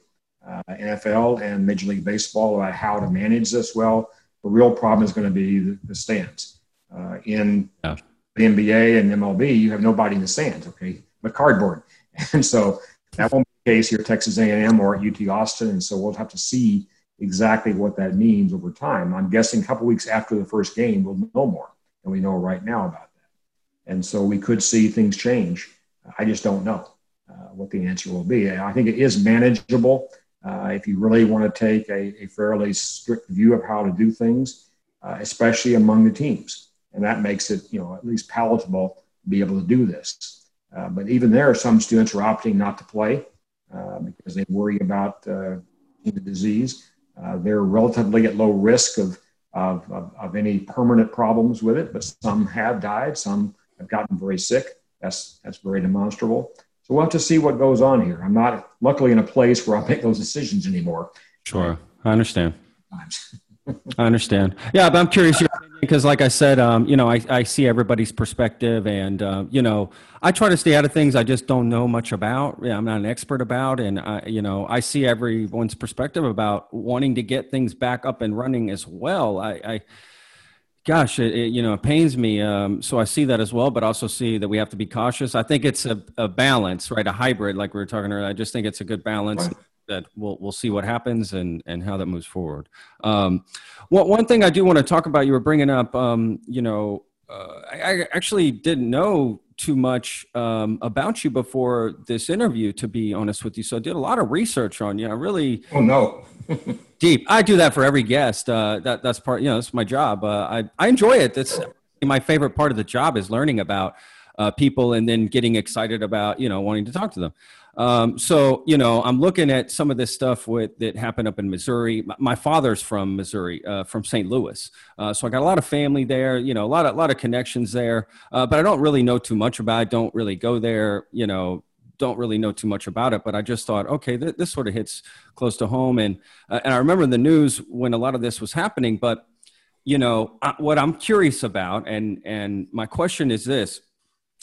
uh, NFL and Major League Baseball about how to manage this. Well, the real problem is going to be the, the stands. Uh, in yeah. the NBA and MLB, you have nobody in the stands, okay, but cardboard. [LAUGHS] And so that won't be the case here at Texas A&M or at UT Austin. And so we'll have to see exactly what that means over time. I'm guessing a couple weeks after the first game, we'll know more than we know right now about that. And so we could see things change. I just don't know uh, what the answer will be. I think it is manageable. Uh, if you really want to take a, a, fairly strict view of how to do things, uh, especially among the teams. And that makes it, you know, at least palatable to be able to do this. Uh, but even there, some students are opting not to play uh, because they worry about uh, the disease. Uh, they're relatively at low risk of, of, of, of, any permanent problems with it, but some have died, some have gotten very sick. That's, that's very demonstrable. So we'll have to see what goes on here. I'm not luckily in a place where I'll [LAUGHS] make those decisions anymore. Sure, I understand. [LAUGHS] I understand. Yeah, but I'm curious your because, like I said, um, you know, I, I see everybody's perspective, and uh, you know, I try to stay out of things I just don't know much about. I'm not an expert about, and I, you know, I see everyone's perspective about wanting to get things back up and running as well. I, I gosh, it, it, you know, it pains me. Um, so I see that as well, but also see that we have to be cautious. I think it's a, a balance, right? A hybrid, like we were talking earlier. I just think it's a good balance. Right that we'll we'll see what happens and and how that moves forward. Um, one one thing I do want to talk about, you were bringing up, um, you know, uh, I, I, actually didn't know too much um, about you before this interview, to be honest with you. So I did a lot of research on you. I really oh no [LAUGHS] deep. I do that for every guest. Uh, that that's part. You know, that's my job. Uh, I I enjoy it. That's [LAUGHS] my favorite part of the job is learning about uh, people and then getting excited about you know wanting to talk to them. Um, so you know, I'm looking at some of this stuff with that happened up in Missouri. My, my father's from Missouri, uh, from St. Louis, uh, so I got a lot of family there. You know, a lot of a lot of connections there, uh, but I don't really know too much about. it. Don't really go there. You know, don't really know too much about it, but I just thought, okay, th- this sort of hits close to home. And uh, and I remember the news when a lot of this was happening. But you know, I, what I'm curious about, and and my question is this: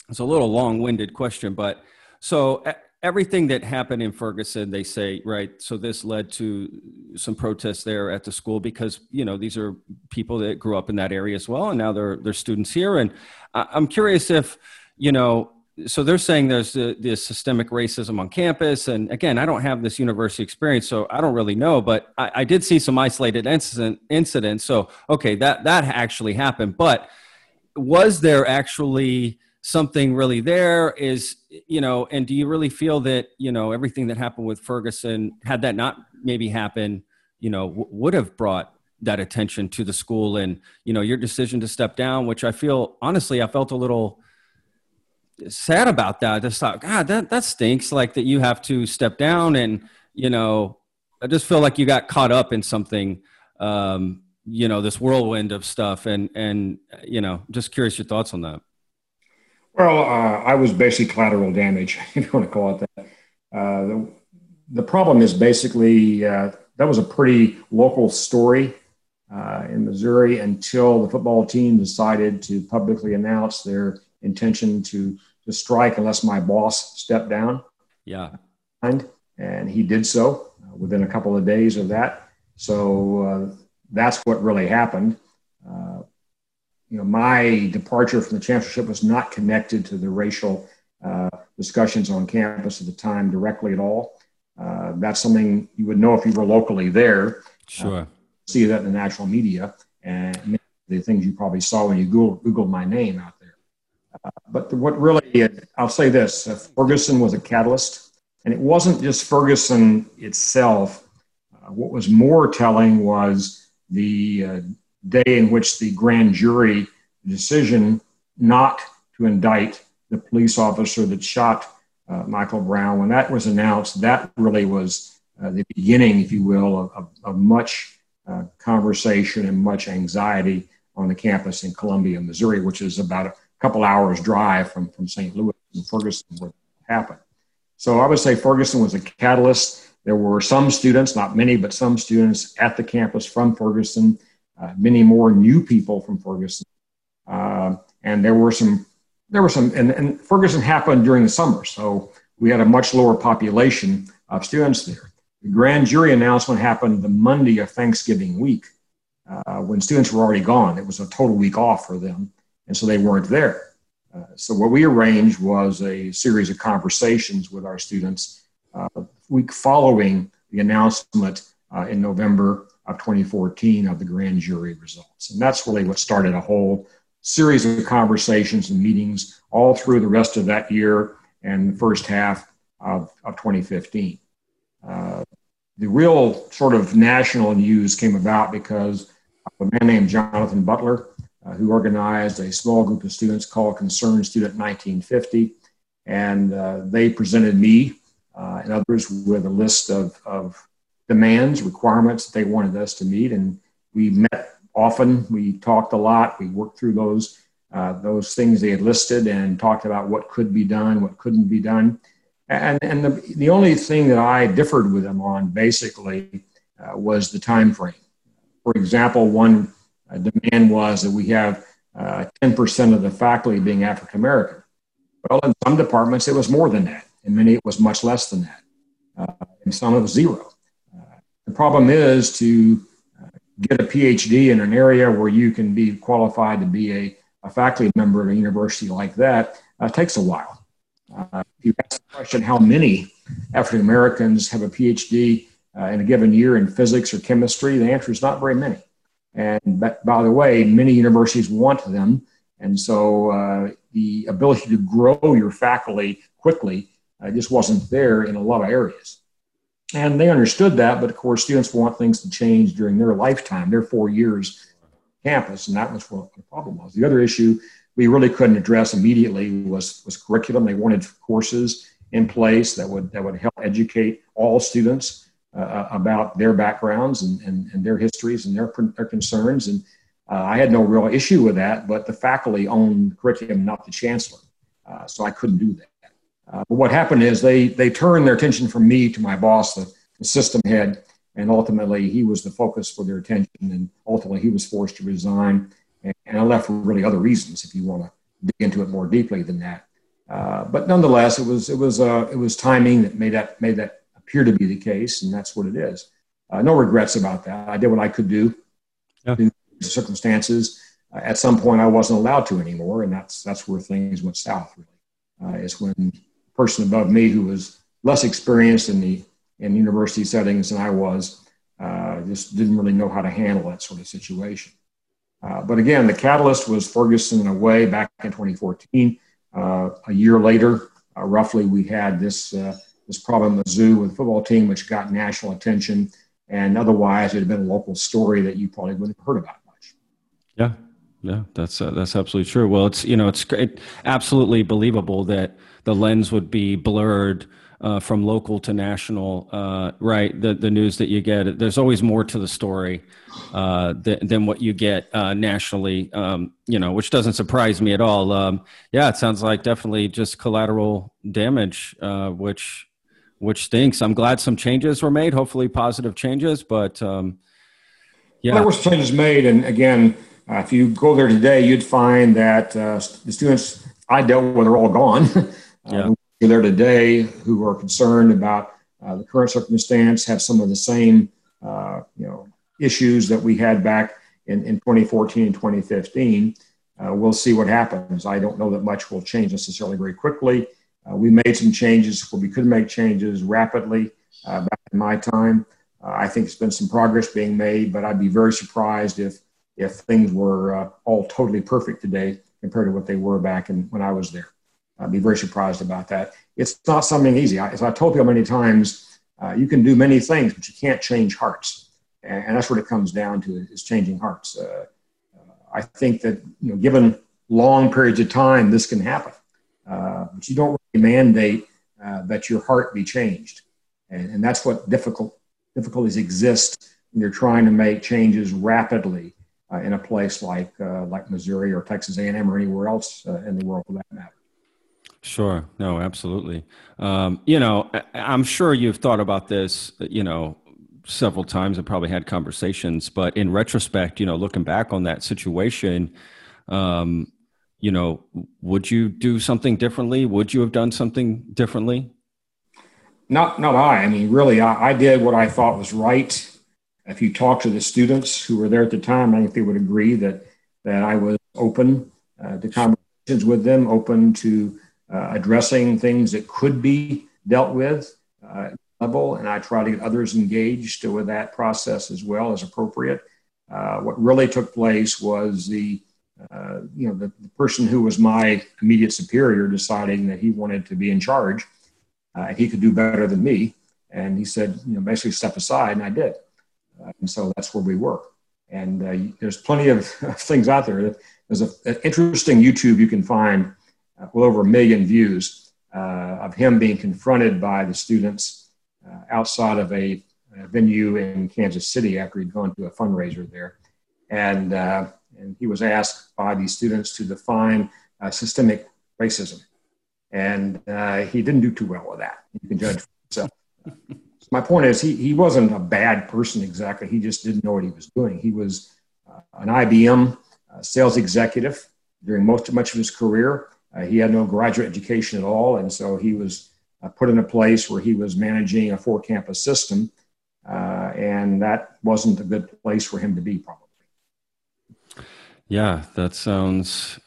it's a little long-winded question, but so everything that happened in Ferguson, they say, right? So this led to some protests there at the school because you know these are people that grew up in that area as well, and now they're they're students here. And I'm curious if you know. So they're saying there's this systemic racism on campus, and again, I don't have this university experience, so I don't really know. But I, I did see some isolated incident incidents. So okay, that that actually happened, but was there actually something really there is you know and do you really feel that you know everything that happened with ferguson had that not maybe happen you know w- would have brought that attention to the school and you know your decision to step down which i feel honestly i felt a little sad about that. I just thought god that that stinks like that you have to step down and you know i just feel like you got caught up in something um you know this whirlwind of stuff and and you know just curious your thoughts on that well, uh, I was basically collateral damage, [LAUGHS] if you want to call it that. Uh, the, the, problem is basically uh, that was a pretty local story uh, in Missouri until the football team decided to publicly announce their intention to, to strike unless my boss stepped down. Yeah. And he did so uh, within a couple of days of that. So uh, that's what really happened you know, my departure from the chancellorship was not connected to the racial uh, discussions on campus at the time directly at all. Uh, that's something you would know if you were locally there. Sure. Uh, see that in the national media and the things you probably saw when you Google, Googled my name out there. Uh, but what really, I'll say this uh, Ferguson was a catalyst, and it wasn't just Ferguson itself. Uh, what was more telling was the day in which the grand jury decision not to indict the police officer that shot uh, Michael Brown, when that was announced, that really was uh, the beginning, if you will, of, of much uh, conversation and much anxiety on the campus in Columbia, Missouri, which is about a couple hours drive from, from St. Louis and Ferguson where it happened. So I would say Ferguson was a catalyst. There were some students, not many, but some students at the campus from Ferguson many more new people from Ferguson. Uh, and there were some, there were some, and, and, Ferguson happened during the summer. So we had a much lower population of students there. The grand jury announcement happened the Monday of Thanksgiving week uh, when students were already gone. It was a total week off for them. And so they weren't there. Uh, so what we arranged was a series of conversations with our students uh, week following the announcement uh, in November of 2014 of the grand jury results. And that's really what started a whole series of conversations and meetings all through the rest of that year and the first half of, of 2015. Uh, the real sort of national news came about because a man named Jonathan Butler, uh, who organized a small group of students called Concerned Student 1950. And uh, they presented me uh, and others with a list of, of demands, requirements that they wanted us to meet. And we met often. We talked a lot. We worked through those uh, those things they had listed and talked about what could be done, what couldn't be done. And, and the, the only thing that I differed with them on basically uh, was the time frame. For example, one uh, demand was that we have 10% uh, of the faculty being African American. Well, in some departments, it was more than that. In many, it was much less than that. Uh, in some, it was zero. The problem is to get a PhD in an area where you can be qualified to be a a faculty member at a university like that uh, takes a while. Uh, if you ask the question, how many African Americans have a PhD uh, in a given year in physics or chemistry, the answer is not very many. And by the way, many universities want them. And so uh, the ability to grow your faculty quickly uh, just wasn't there in a lot of areas. And they understood that, but of course, students want things to change during their lifetime, their four years campus, and that was what the problem was. The other issue we really couldn't address immediately was was curriculum. They wanted courses in place that would that would help educate all students uh, about their backgrounds and, and, and, their histories and their, their concerns. And uh, I had no real issue with that, but the faculty owned curriculum, not the chancellor. Uh, so I couldn't do that. Uh, but what happened is they, they turned their attention from me to my boss, the, the system head, and ultimately he was the focus for their attention and ultimately he was forced to resign. And, and i left for really other reasons if you want to dig into it more deeply than that. Uh, but nonetheless it was it was uh, it was timing that made that made that appear to be the case and that's what it is. Uh, no regrets about that. I did what i could do yeah. in circumstances. Uh, at some point i wasn't allowed to anymore and that's that's where things went south really uh, is when person above me who was less experienced in the in university settings than I was. Uh, just didn't really know how to handle that sort of situation. Uh, but again, the catalyst was Ferguson in a way back in 2014. Uh, a year later, uh, roughly, we had this uh, this problem at Mizzou with the football team, which got national attention, and otherwise it had been a local story that you probably wouldn't have heard about much. Yeah, yeah, that's uh, that's absolutely true. Well, it's you know it's great, absolutely believable that the lens would be blurred uh, from local to national, uh, right? The the news that you get, there's always more to the story uh, than, than what you get uh, nationally. Um, you know, which doesn't surprise me at all. Um, yeah, it sounds like definitely just collateral damage, uh, which which stinks. I'm glad some changes were made, hopefully positive changes, but um, yeah, there were changes made, and again. Uh, if you go there today, you'd find that the students I dealt with are all gone. [LAUGHS] yeah. there today who are concerned about uh, the current circumstance have some of the same uh, you know issues that we had back in, in 2014 and 2015 uh, we'll see what happens. I don't know that much will change necessarily very quickly. Uh, we made some changes where we could make changes rapidly uh, back in my time. Uh, i think there's been some progress being made but i'd be very surprised if if things were all totally perfect today compared to what they were back in when i was there I'd be very surprised about that. It's not something easy. As I told people many times, uh, you can do many things, but you can't change hearts, and, and, that's what it comes down to is changing hearts. Uh, uh, I think that you know, given long periods of time, this can happen, uh, but you don't really mandate uh, that your heart be changed, and, and that's what difficult difficulties exist when you're trying to make changes rapidly uh, in a place like like Missouri or Texas A&M or anywhere else in the world for that matter. Sure. No, absolutely. Um, you know, I'm sure you've thought about this, you know, several times and probably had conversations, but in retrospect, you know, looking back on that situation, um, you know, would you do something differently? Would you have done something differently? Not, not I. I mean, really, I, I did what I thought was right. If you talk to the students who were there at the time, I think they would agree that that I was open uh, to conversations with them, open to uh, addressing things that could be dealt with uh, level, and I try to get others engaged with that process as well as appropriate. Uh, what really took place was the uh, you know the, the, person who was my immediate superior deciding that he wanted to be in charge uh, he could do better than me and he said you know basically step aside and i did and so that's where we work. and uh, there's plenty [LAUGHS] of things out there there's a, an interesting youtube you can find uh, well over a million views uh, of him being confronted by the students uh, outside of a a venue in Kansas City after he'd gone to a fundraiser there. And, uh, and he was asked by these students to define uh, systemic racism. And uh, he didn't do too well with that. You can judge for yourself. [LAUGHS] my point is, he, he wasn't a bad person exactly. He just didn't know what he was doing. He was uh, an IBM uh, sales executive during most much of his career. Uh, he had no graduate education at all, and so he was uh, put in a place where he was managing a four campus system, uh, and that wasn't a good place for him to be, probably. Yeah, that sounds.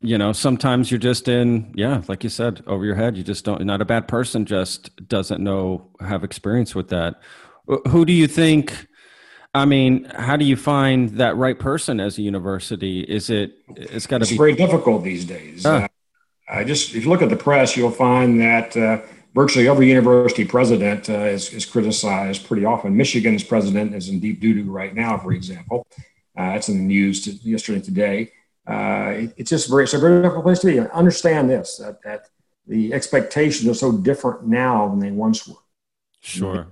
You know, sometimes you're just in, yeah, like you said, over your head. You just don't. Not a bad person, just doesn't know have experience with that. Who do you think? I mean, how do you find that right person as a university? Is it? It's got to be very difficult these days. Uh, I just if you look at the press, you'll find that uh, virtually every university president uh, is, is, criticized pretty often. Michigan's president is in deep doo doo right now, for example. Uh, that's in the news to, yesterday today. Uh, it, it's just very it's a very difficult place to be. Understand this that, that the expectations are so different now than they once were. Sure.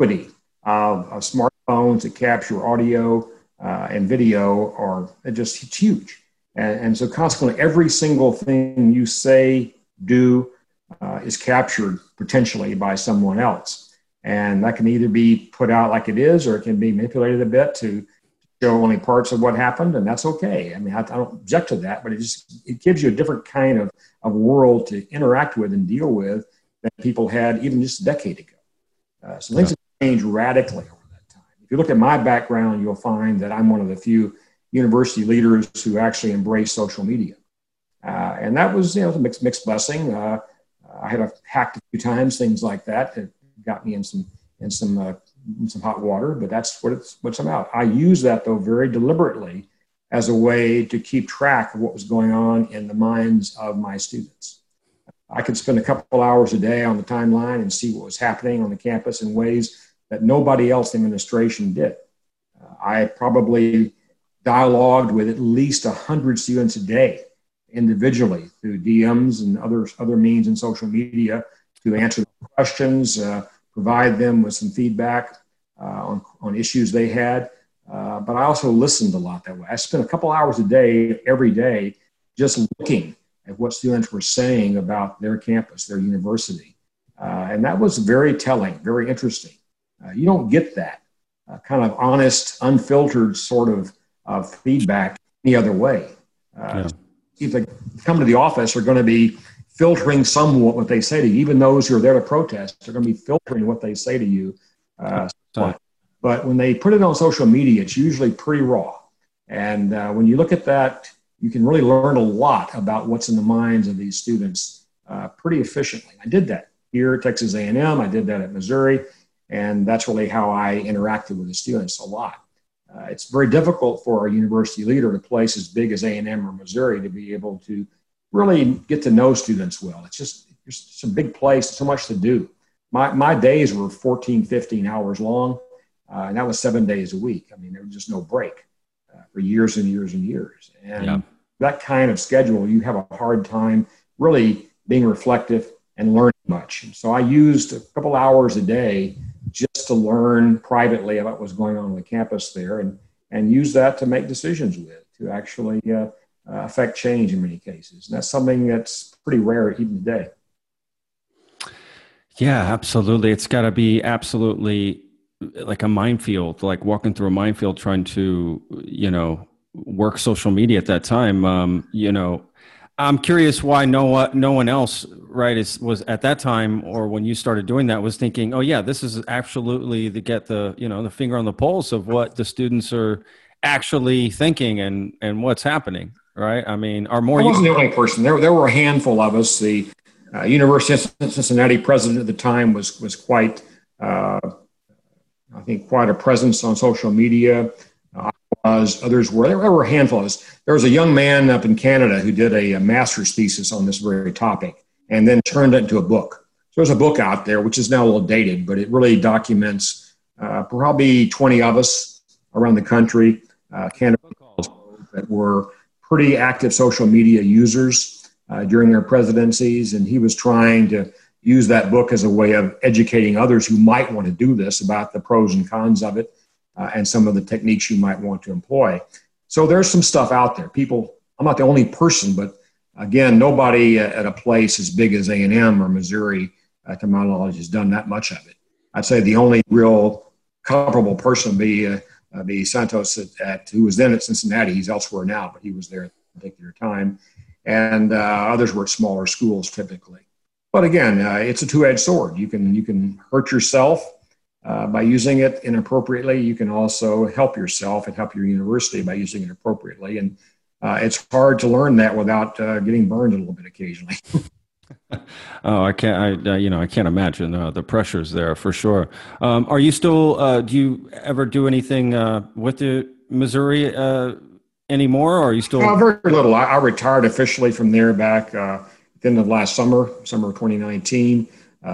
Equity of, of smartphones that capture audio uh, and video are just it's huge. And, and, so consequently, every single thing you say, do, uh, is captured potentially by someone else. And that can either be put out like it is, or it can be manipulated a bit to show only parts of what happened, and that's okay. I mean, I, I don't object to that, but it just it gives you a different kind of, of world to interact with and deal with than people had even just a decade ago. Uh, so things yeah. have changed radically over that time. If you look at my background, you'll find that I'm one of the few university leaders who actually embrace social media. Uh, and that was, you know, a mixed, mixed blessing. Uh, I had a hacked a few times, things like that, that got me in some, in some, uh, some hot water, but that's what it's, what's about. I use that though very deliberately as a way to keep track of what was going on in the minds of my students. I could spend a couple hours a day on the timeline and see what was happening on the campus in ways that nobody else in administration did. Uh, I probably dialogued with at least 100 students a day individually through DMs and other, other means in social media to answer questions, uh, provide them with some feedback uh, on, on issues they had. Uh, but I also listened a lot that way. I spent a couple hours a day every day just looking at what students were saying about their campus, their university. Uh, and that was very telling, very interesting. Uh, you don't get that uh, kind of honest, unfiltered sort of feedback any other way. Uh, yeah. they come to the office are going to be filtering somewhat what they say to you. Even those who are there to protest they're going to be filtering what they say to you. Uh, but when they put it on social media, it's usually pretty raw. And uh, when you look at that, you can really learn a lot about what's in the minds of these students uh, pretty efficiently. I did that here at Texas A&M. I did that at Missouri. And that's really how I interacted with the students a lot. Uh, it's very difficult for a university leader in a place as big as A&M or Missouri to be able to really get to know students well. It's just it's a big place, so much to do. My, my days were 14, 15 hours long, uh, and that was seven days a week. I mean, there was just no break uh, for years and years and years. And yeah. that kind of schedule, you have a hard time really being reflective and learning much. so I used a couple hours a day just to learn privately about what's going on on the campus there and, and use that to make decisions with, to actually uh, uh, affect change in many cases. And that's something that's pretty rare even today. Yeah, absolutely. It's got to be absolutely like a minefield, like walking through a minefield trying to, you know, work social media at that time. Um, you know, I'm curious why no one, no one else, right, is was at that time or when you started doing that was thinking, oh yeah, this is absolutely to get the you know the finger on the pulse of what the students are actually thinking and and what's happening, right? I mean, are more. I wasn't the only person. There there were a handful of us. The uh, University of Cincinnati president at the time was was quite, uh, I think, quite a presence on social media was, others were. There were a handful of us. There was a young man up in Canada who did a, a master's thesis on this very topic and then turned it into a book. So there's a book out there, which is now a little dated, but it really documents uh, probably 20 of us around the country, uh, Canada, that were pretty active social media users uh, during their presidencies. And he was trying to use that book as a way of educating others who might want to do this about the pros and cons of it uh, and some of the techniques you might want to employ. So there's some stuff out there. People, I'm not the only person, but again, nobody at a place as big as A&M or Missouri, uh, to my knowledge, has done that much of it. I'd say the only real comparable person would be, uh, Santa Ono at, at, who was then at Cincinnati. He's elsewhere now, but he was there at a particular time. And uh, others were at smaller schools typically. But again, uh, it's a two-edged sword. You can you can hurt yourself uh, by using it inappropriately. You can also help yourself and help your university by using it appropriately. And uh, it's hard to learn that without uh, getting burned a little bit occasionally. [LAUGHS] [LAUGHS] oh, I can't. I uh, you know I can't imagine uh, the pressures there for sure. Um, are you still? Uh, do you ever do anything uh, with the Missouri uh, anymore? Or are you still? very little. I, I, retired officially from there back uh, the end of last summer, summer of 2019.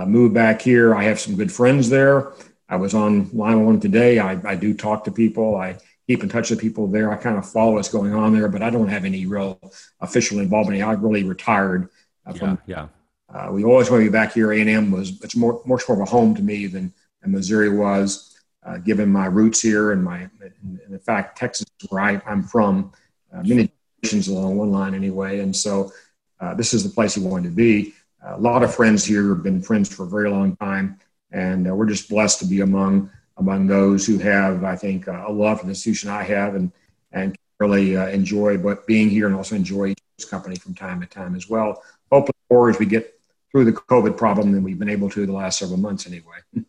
moved back here. I have some good friends there. I was on line one today. I, I do talk to people. I keep in touch with people there. I kind of follow what's going on there, but I don't have any real official involvement. I really retired. Uh, from, yeah. yeah. Uh, we always want to be back here. A and M was it's more much more of a home to me than, than Missouri was, uh, given my roots here and my and in fact Texas, where I, am from, uh, many generations along one line anyway. And so uh, this is the place you wanted to be. a lot of friends here have been friends for a very long time, and uh, we're just blessed to be among among those who have, I think, uh, a love for the institution I have and, and really enjoy but being here and also enjoy this company from time to time as well. Hopefully, more as we get through the COVID problem than we've been able to the last several months anyway.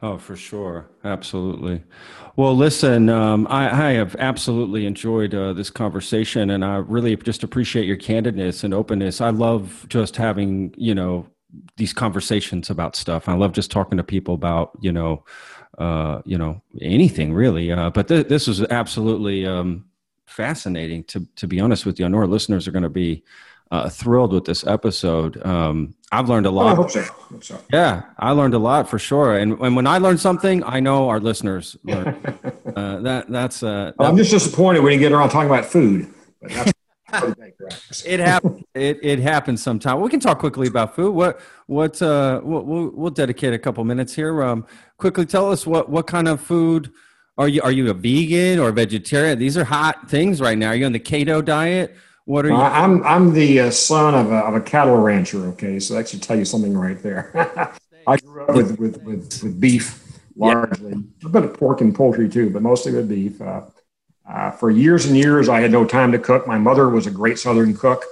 Oh, for sure. Absolutely. Well, listen, um, I, I, have absolutely enjoyed uh, this conversation and I really just appreciate your candidness and openness. I love just having, you know, these conversations about stuff. I love just talking to people about, you know, uh, you know anything really. Uh, but th- this was absolutely um, fascinating. To to be honest with you, I know our listeners are going to be uh, thrilled with this episode. Um, I've learned a lot. Oh, I hope so. hope so. Yeah, I learned a lot for sure. And, and when I learn something, I know our listeners [LAUGHS] learn. uh, that that's. Uh, that, I'm just disappointed when you get around talking about food. [LAUGHS] it happens. It, it happens sometime. We can talk quickly about food. What what uh we'll, we'll, we'll dedicate a couple minutes here. Um, quickly tell us what what kind of food are you? Are you a vegan or a vegetarian? These are hot things right now. Are you on the keto diet? What are you? Uh, I'm I'm the uh, son of a, of a cattle rancher. Okay, so that should tell you something right there. [LAUGHS] I grew up with with with, with beef largely, yeah. a bit of pork and poultry too, but mostly with beef. Uh, uh, for years and years, I had no time to cook. My mother was a great Southern cook.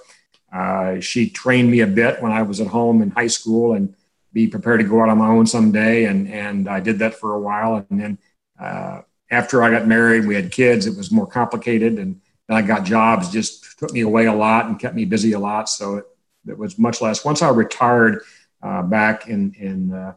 Uh, she trained me a bit when I was at home in high school and be prepared to go out on my own someday. And, and I did that for a while. And then uh, after I got married, we had kids, it was more complicated. And then I got jobs, just took me away a lot and kept me busy a lot. So it, it was much less. Once I retired uh, back in, in, uh,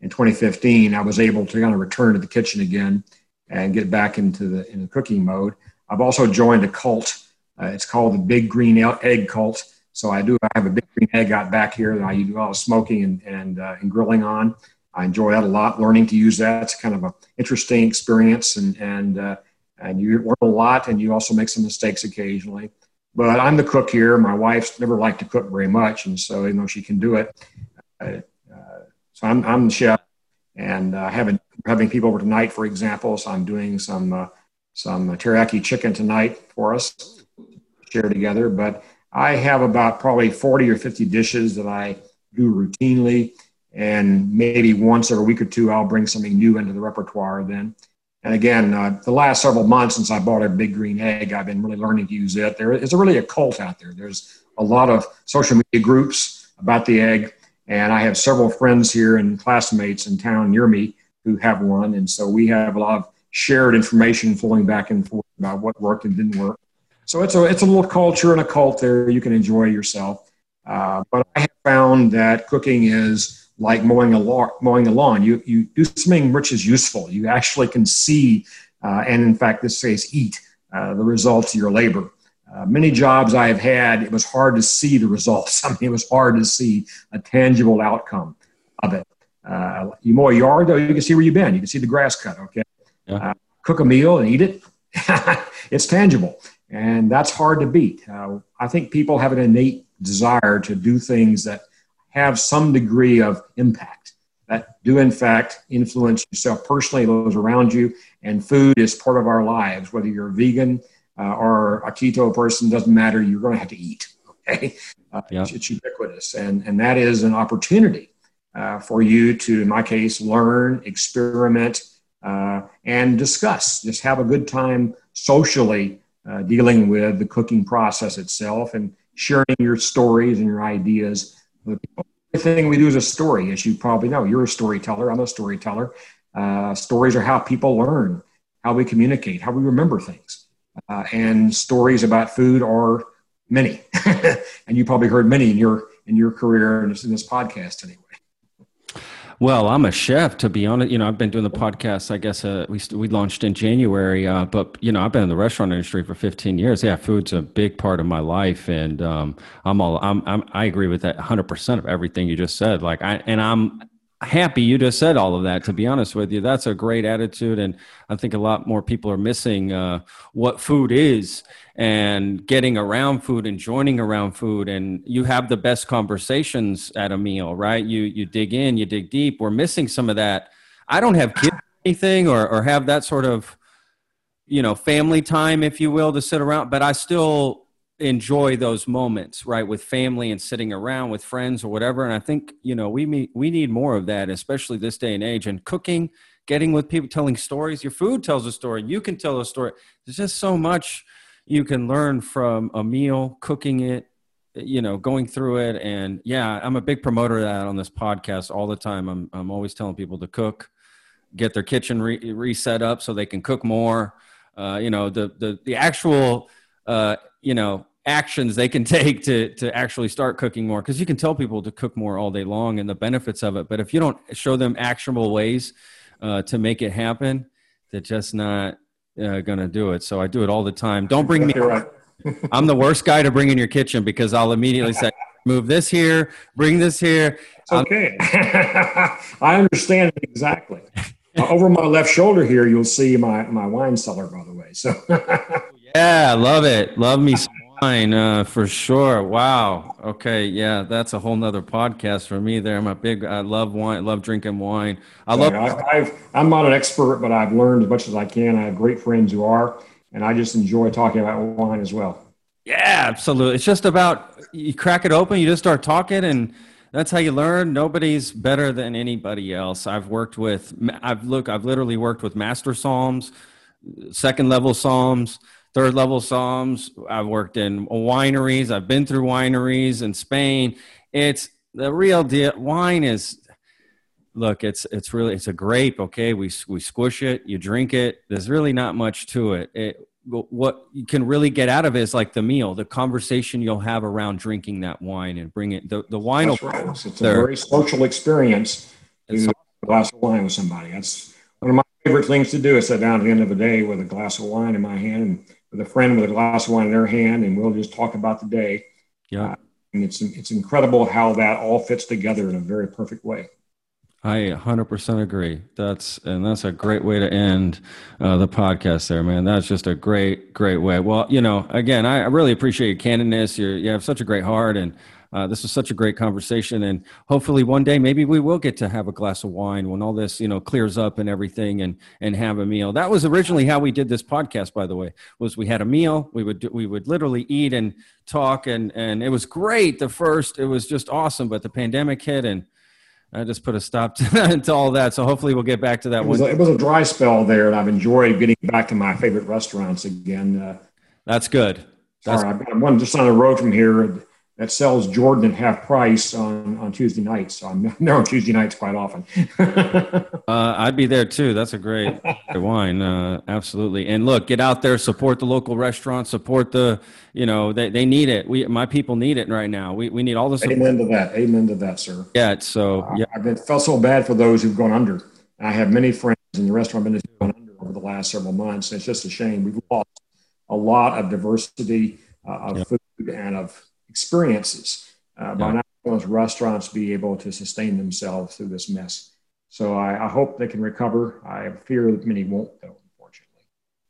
in 2015, I was able to kind of return to the kitchen again and get back into the in the cooking mode. I've also joined a cult. Uh, it's called the Big Green Egg Cult. So I do I have a big green egg out back here that I do a lot of smoking and and, uh, and grilling on. I enjoy that a lot. Learning to use that it's kind of an interesting experience, and and uh, and you learn a lot, and you also make some mistakes occasionally. But I'm the cook here. My wife's never liked to cook very much, and so even though she can do it, uh, so I'm I'm the chef, and uh, having having people over tonight, for example. So I'm doing some uh, some teriyaki chicken tonight for us to share together. But I have about probably 40 or 50 dishes that I do routinely, and maybe once every week or two I'll bring something new into the repertoire. Then, and again, uh, the last several months since I bought a big green egg, I've been really learning to use it. There is a, really a cult out there. There's a lot of social media groups about the egg. And I have several friends here and classmates in town near me who have one. And so we have a lot of shared information flowing back and forth about what worked and didn't work. So it's a, it's a little culture and a cult there you can enjoy yourself. Uh, but I have found that cooking is like mowing a lawn. Mowing a lawn. You, you do something which is useful. You actually can see, uh, and in fact, this says eat uh, the results of your labor. Uh, many jobs I have had, it was hard to see the results. [LAUGHS] I mean, it was hard to see a tangible outcome of it. Uh, you mow a yard, though, you can see where you've been. You can see the grass cut, okay? Yeah. Uh, cook a meal and eat it. [LAUGHS] it's tangible. And that's hard to beat. Uh, I think people have an innate desire to do things that have some degree of impact that do in fact influence yourself personally, those around you, and food is part of our lives. Whether you're a vegan uh, or a keto person, doesn't matter. You're going to have to eat. Okay, uh, yeah. it's, it's, ubiquitous, and and that is an opportunity uh, for you to, in my case, learn, experiment, uh, and discuss. Just have a good time socially uh, dealing with the cooking process itself and sharing your stories and your ideas with people everything we do is a story, as you probably know. You're a storyteller. I'm a storyteller. Uh, stories are how people learn, how we communicate, how we remember things. Uh, and stories about food are many, [LAUGHS] and you probably heard many in your in your career this, in this podcast anyway. Well, I'm a chef, to be honest. You know, I've been doing the podcast. I guess uh, we we launched in January, uh, but you know, I've been in the restaurant industry for 15 years. Yeah, food's a big part of my life, and um, I'm all I'm, I'm I agree with that 100 percent of everything you just said. Like I and I'm happy you just said all of that to be honest with you that's a great attitude and i think a lot more people are missing uh, what food is and getting around food and joining around food and you have the best conversations at a meal right? You you dig in you dig deep. We're missing some of that. I don't have kids anything or, or have that sort of you know family time if you will to sit around but i still enjoy those moments right with family and sitting around with friends or whatever. And i think you know we meet, we need more of that especially this day and age and cooking getting with people telling stories. Your food tells a story. You can tell a story. There's just so much you can learn from a meal cooking it you know going through it. And yeah i'm a big promoter of that on this podcast all the time. I'm, I'm always telling people to cook get their kitchen re- reset up so they can cook more. Uh, you know the the, the actual uh, you know actions they can [LAUGHS] take to to actually start cooking more. Because you can tell people to cook more all day long and the benefits of it. But if you don't show them actionable ways uh, to make it happen they're just not uh, gonna do it. So i do it all the time. Don't bring me right. [LAUGHS] i'm the worst guy to bring in your kitchen because i'll immediately say [LAUGHS] move this here bring this here. It's okay. [LAUGHS] I understand exactly. Uh, over my left shoulder here you'll see my my wine cellar by the way so. Yeah love it. Love me uh, for sure. Wow. Okay. Yeah, that's a whole nother podcast for me. There, I'm a big. I love wine. Love drinking wine. I love. I've, I'm not an expert, but I've learned as much as I can. I have great friends who are, and I just enjoy talking about wine as well. Yeah, absolutely. It's just about you crack it open, you just start talking, and that's how you learn. Nobody's better than anybody else. I've worked with. I've look. I've literally worked with master somms, second level somms third level somms. I've worked in wineries. I've been through wineries in Spain. It's the real deal. Wine is look. It's it's really it's a grape. Okay, we we squish it. You drink it. There's really not much to it. It what you can really get out of it is like the meal, the conversation you'll have around drinking that wine and bring it. The, the wine. That's right. It's, it's a very social experience. To a glass of wine with somebody. That's one of my favorite things to do. Is sit down at the end of the day with a glass of wine in my hand and with a friend with a glass of wine in their hand, and we'll just talk about the day. Yeah. Uh, and it's, it's incredible how that all fits together in a very perfect way. I 100% agree. That's and that's a great way to end uh, the podcast, there, man. That's just a great, great way. Well, you know, again, I, I really appreciate your candidness. you you have such a great heart, and uh, this was such a great conversation, and hopefully one day maybe we will get to have a glass of wine when all this you know clears up and everything, and and have a meal. That was originally how we did this podcast, by the way. Was we had a meal, we would do, we would literally eat and talk, and and it was great. The first, it was just awesome, but the pandemic hit, and I just put a stop to, [LAUGHS] to, all that. So hopefully we'll get back to that it was, one. A, it was a dry spell there, and I've enjoyed getting back to my favorite restaurants again. Uh, That's good. That's sorry, I'm one just on the road from here that sells Jordan at half price on, on Tuesday nights. So I'm [LAUGHS] there on Tuesday nights quite often. [LAUGHS] uh, I'd be there too. That's a great wine. Uh, absolutely. And look, get out there, support the local restaurants, support the, you know, they, they need it. We, my people need it right now. We, we need all the support. Amen to that. Amen to that, sir. Yeah. So, yeah. I've been, felt so bad for those who've gone under. I have many friends in the restaurant industry gone under over the last several months. And It's just a shame. We've lost a lot of diversity uh, of yeah. food and of experiences uh, by not those restaurants be able to sustain themselves through this mess. So I, I, hope they can recover. I fear that many won't, though. Unfortunately,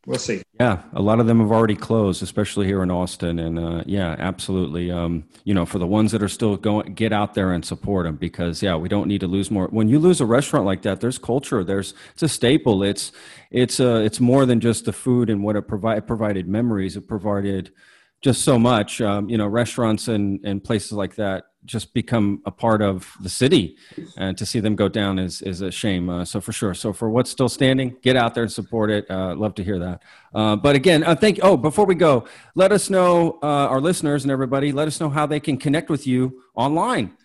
we'll see. Yeah. Yeah, a lot of them have already closed, especially here in Austin. And uh, yeah, absolutely. Um, you know, for the ones that are still going, get out there and support them because yeah, we don't need to lose more. When you lose a restaurant like that, there's culture. There's it's a staple. It's it's uh, it's more than just the food and what it provide provided memories. It provided just so much. Um, you know, restaurants and and places like that just become a part of the city and to see them go down is is a shame uh, so for sure. So for what's still standing get out there and support it uh, love to hear that. Uh, but again uh, thank oh before we go let us know uh, our listeners and everybody let us know how they can connect with you online.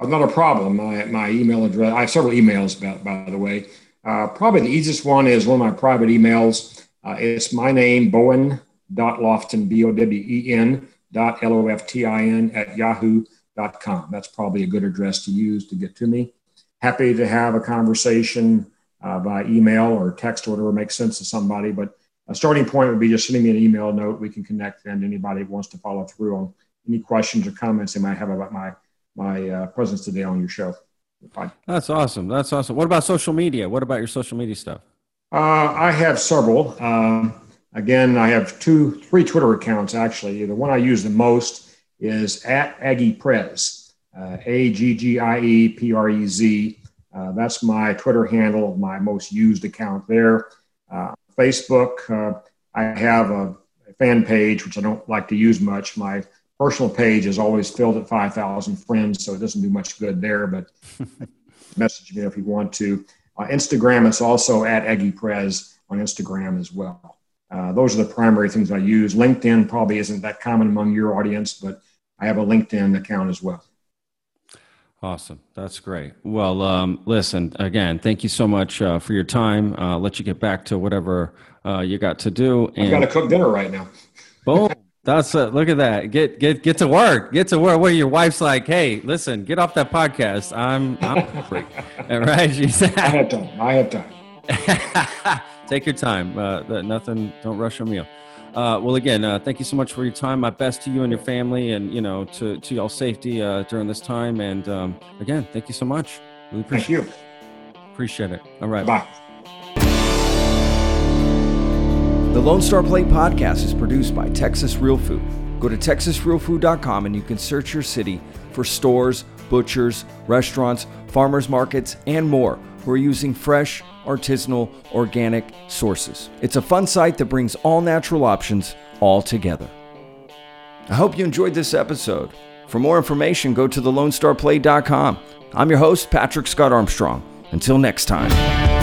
Uh, not a problem my, my email address i have several emails by, by the way. Probably the easiest one is one of my private emails. It's my name bowen dot loftin, b-o-w-e-n dot L-O-F-T-I-N at yahoo.com. That's probably a good address to use to get to me. Happy to have a conversation uh, by email or text or whatever makes sense to somebody. But a starting point would be just sending me an email note. We can connect and anybody wants to follow through on any questions or comments they might have about my my uh, presence today on your show. That's awesome. That's awesome. What about social media? What about your social media stuff? Uh, I have several. Um, Again, I have two, three Twitter accounts actually. The one I use the most is at Aggie Prez, uh, A G G I E P R E Z. Uh, that's my Twitter handle, my most used account there. Uh, Facebook, uh, I have a, fan page, which I don't like to use much. My personal page is always filled at 5,000 friends, so it doesn't do much good there, but [LAUGHS] message me if you want to. Uh, Instagram is also at Aggie Prez on Instagram as well. Uh, those are the primary things I use. LinkedIn probably isn't that common among your audience, but I have a LinkedIn account as well. Awesome. That's great. Well, um, listen, again, thank you so much uh, for your time. Uh, I'll let you get back to whatever uh, you got to do. And I've got to cook dinner right now. [LAUGHS] boom. That's uh, look at that. Get get get to work. Get to work. Where your wife's like, hey, listen, get off that podcast. I'm I'm free. [LAUGHS] right? She said, I have [LAUGHS] time. I have time. Take your time. Uh, nothing. Don't rush a meal. Uh, well, again, uh, thank you so much for your time. My best to you and your family, and you know, to to y'all safety uh, during this time. And um, again, thank you so much. Really appreciate thank you. Appreciate it. All right. Bye. The Lone Star Plate podcast is produced by Texas Real Food. Go to texasrealfood.com and you can search your city for stores, butchers, restaurants, farmers markets, and more who are using fresh artisanal, organic sources. It's a fun site that brings all natural options all together. I hope you enjoyed this episode. For more information, go to thelonestarplate.com. I'm your host, Patrick Scott Armstrong. Until next time.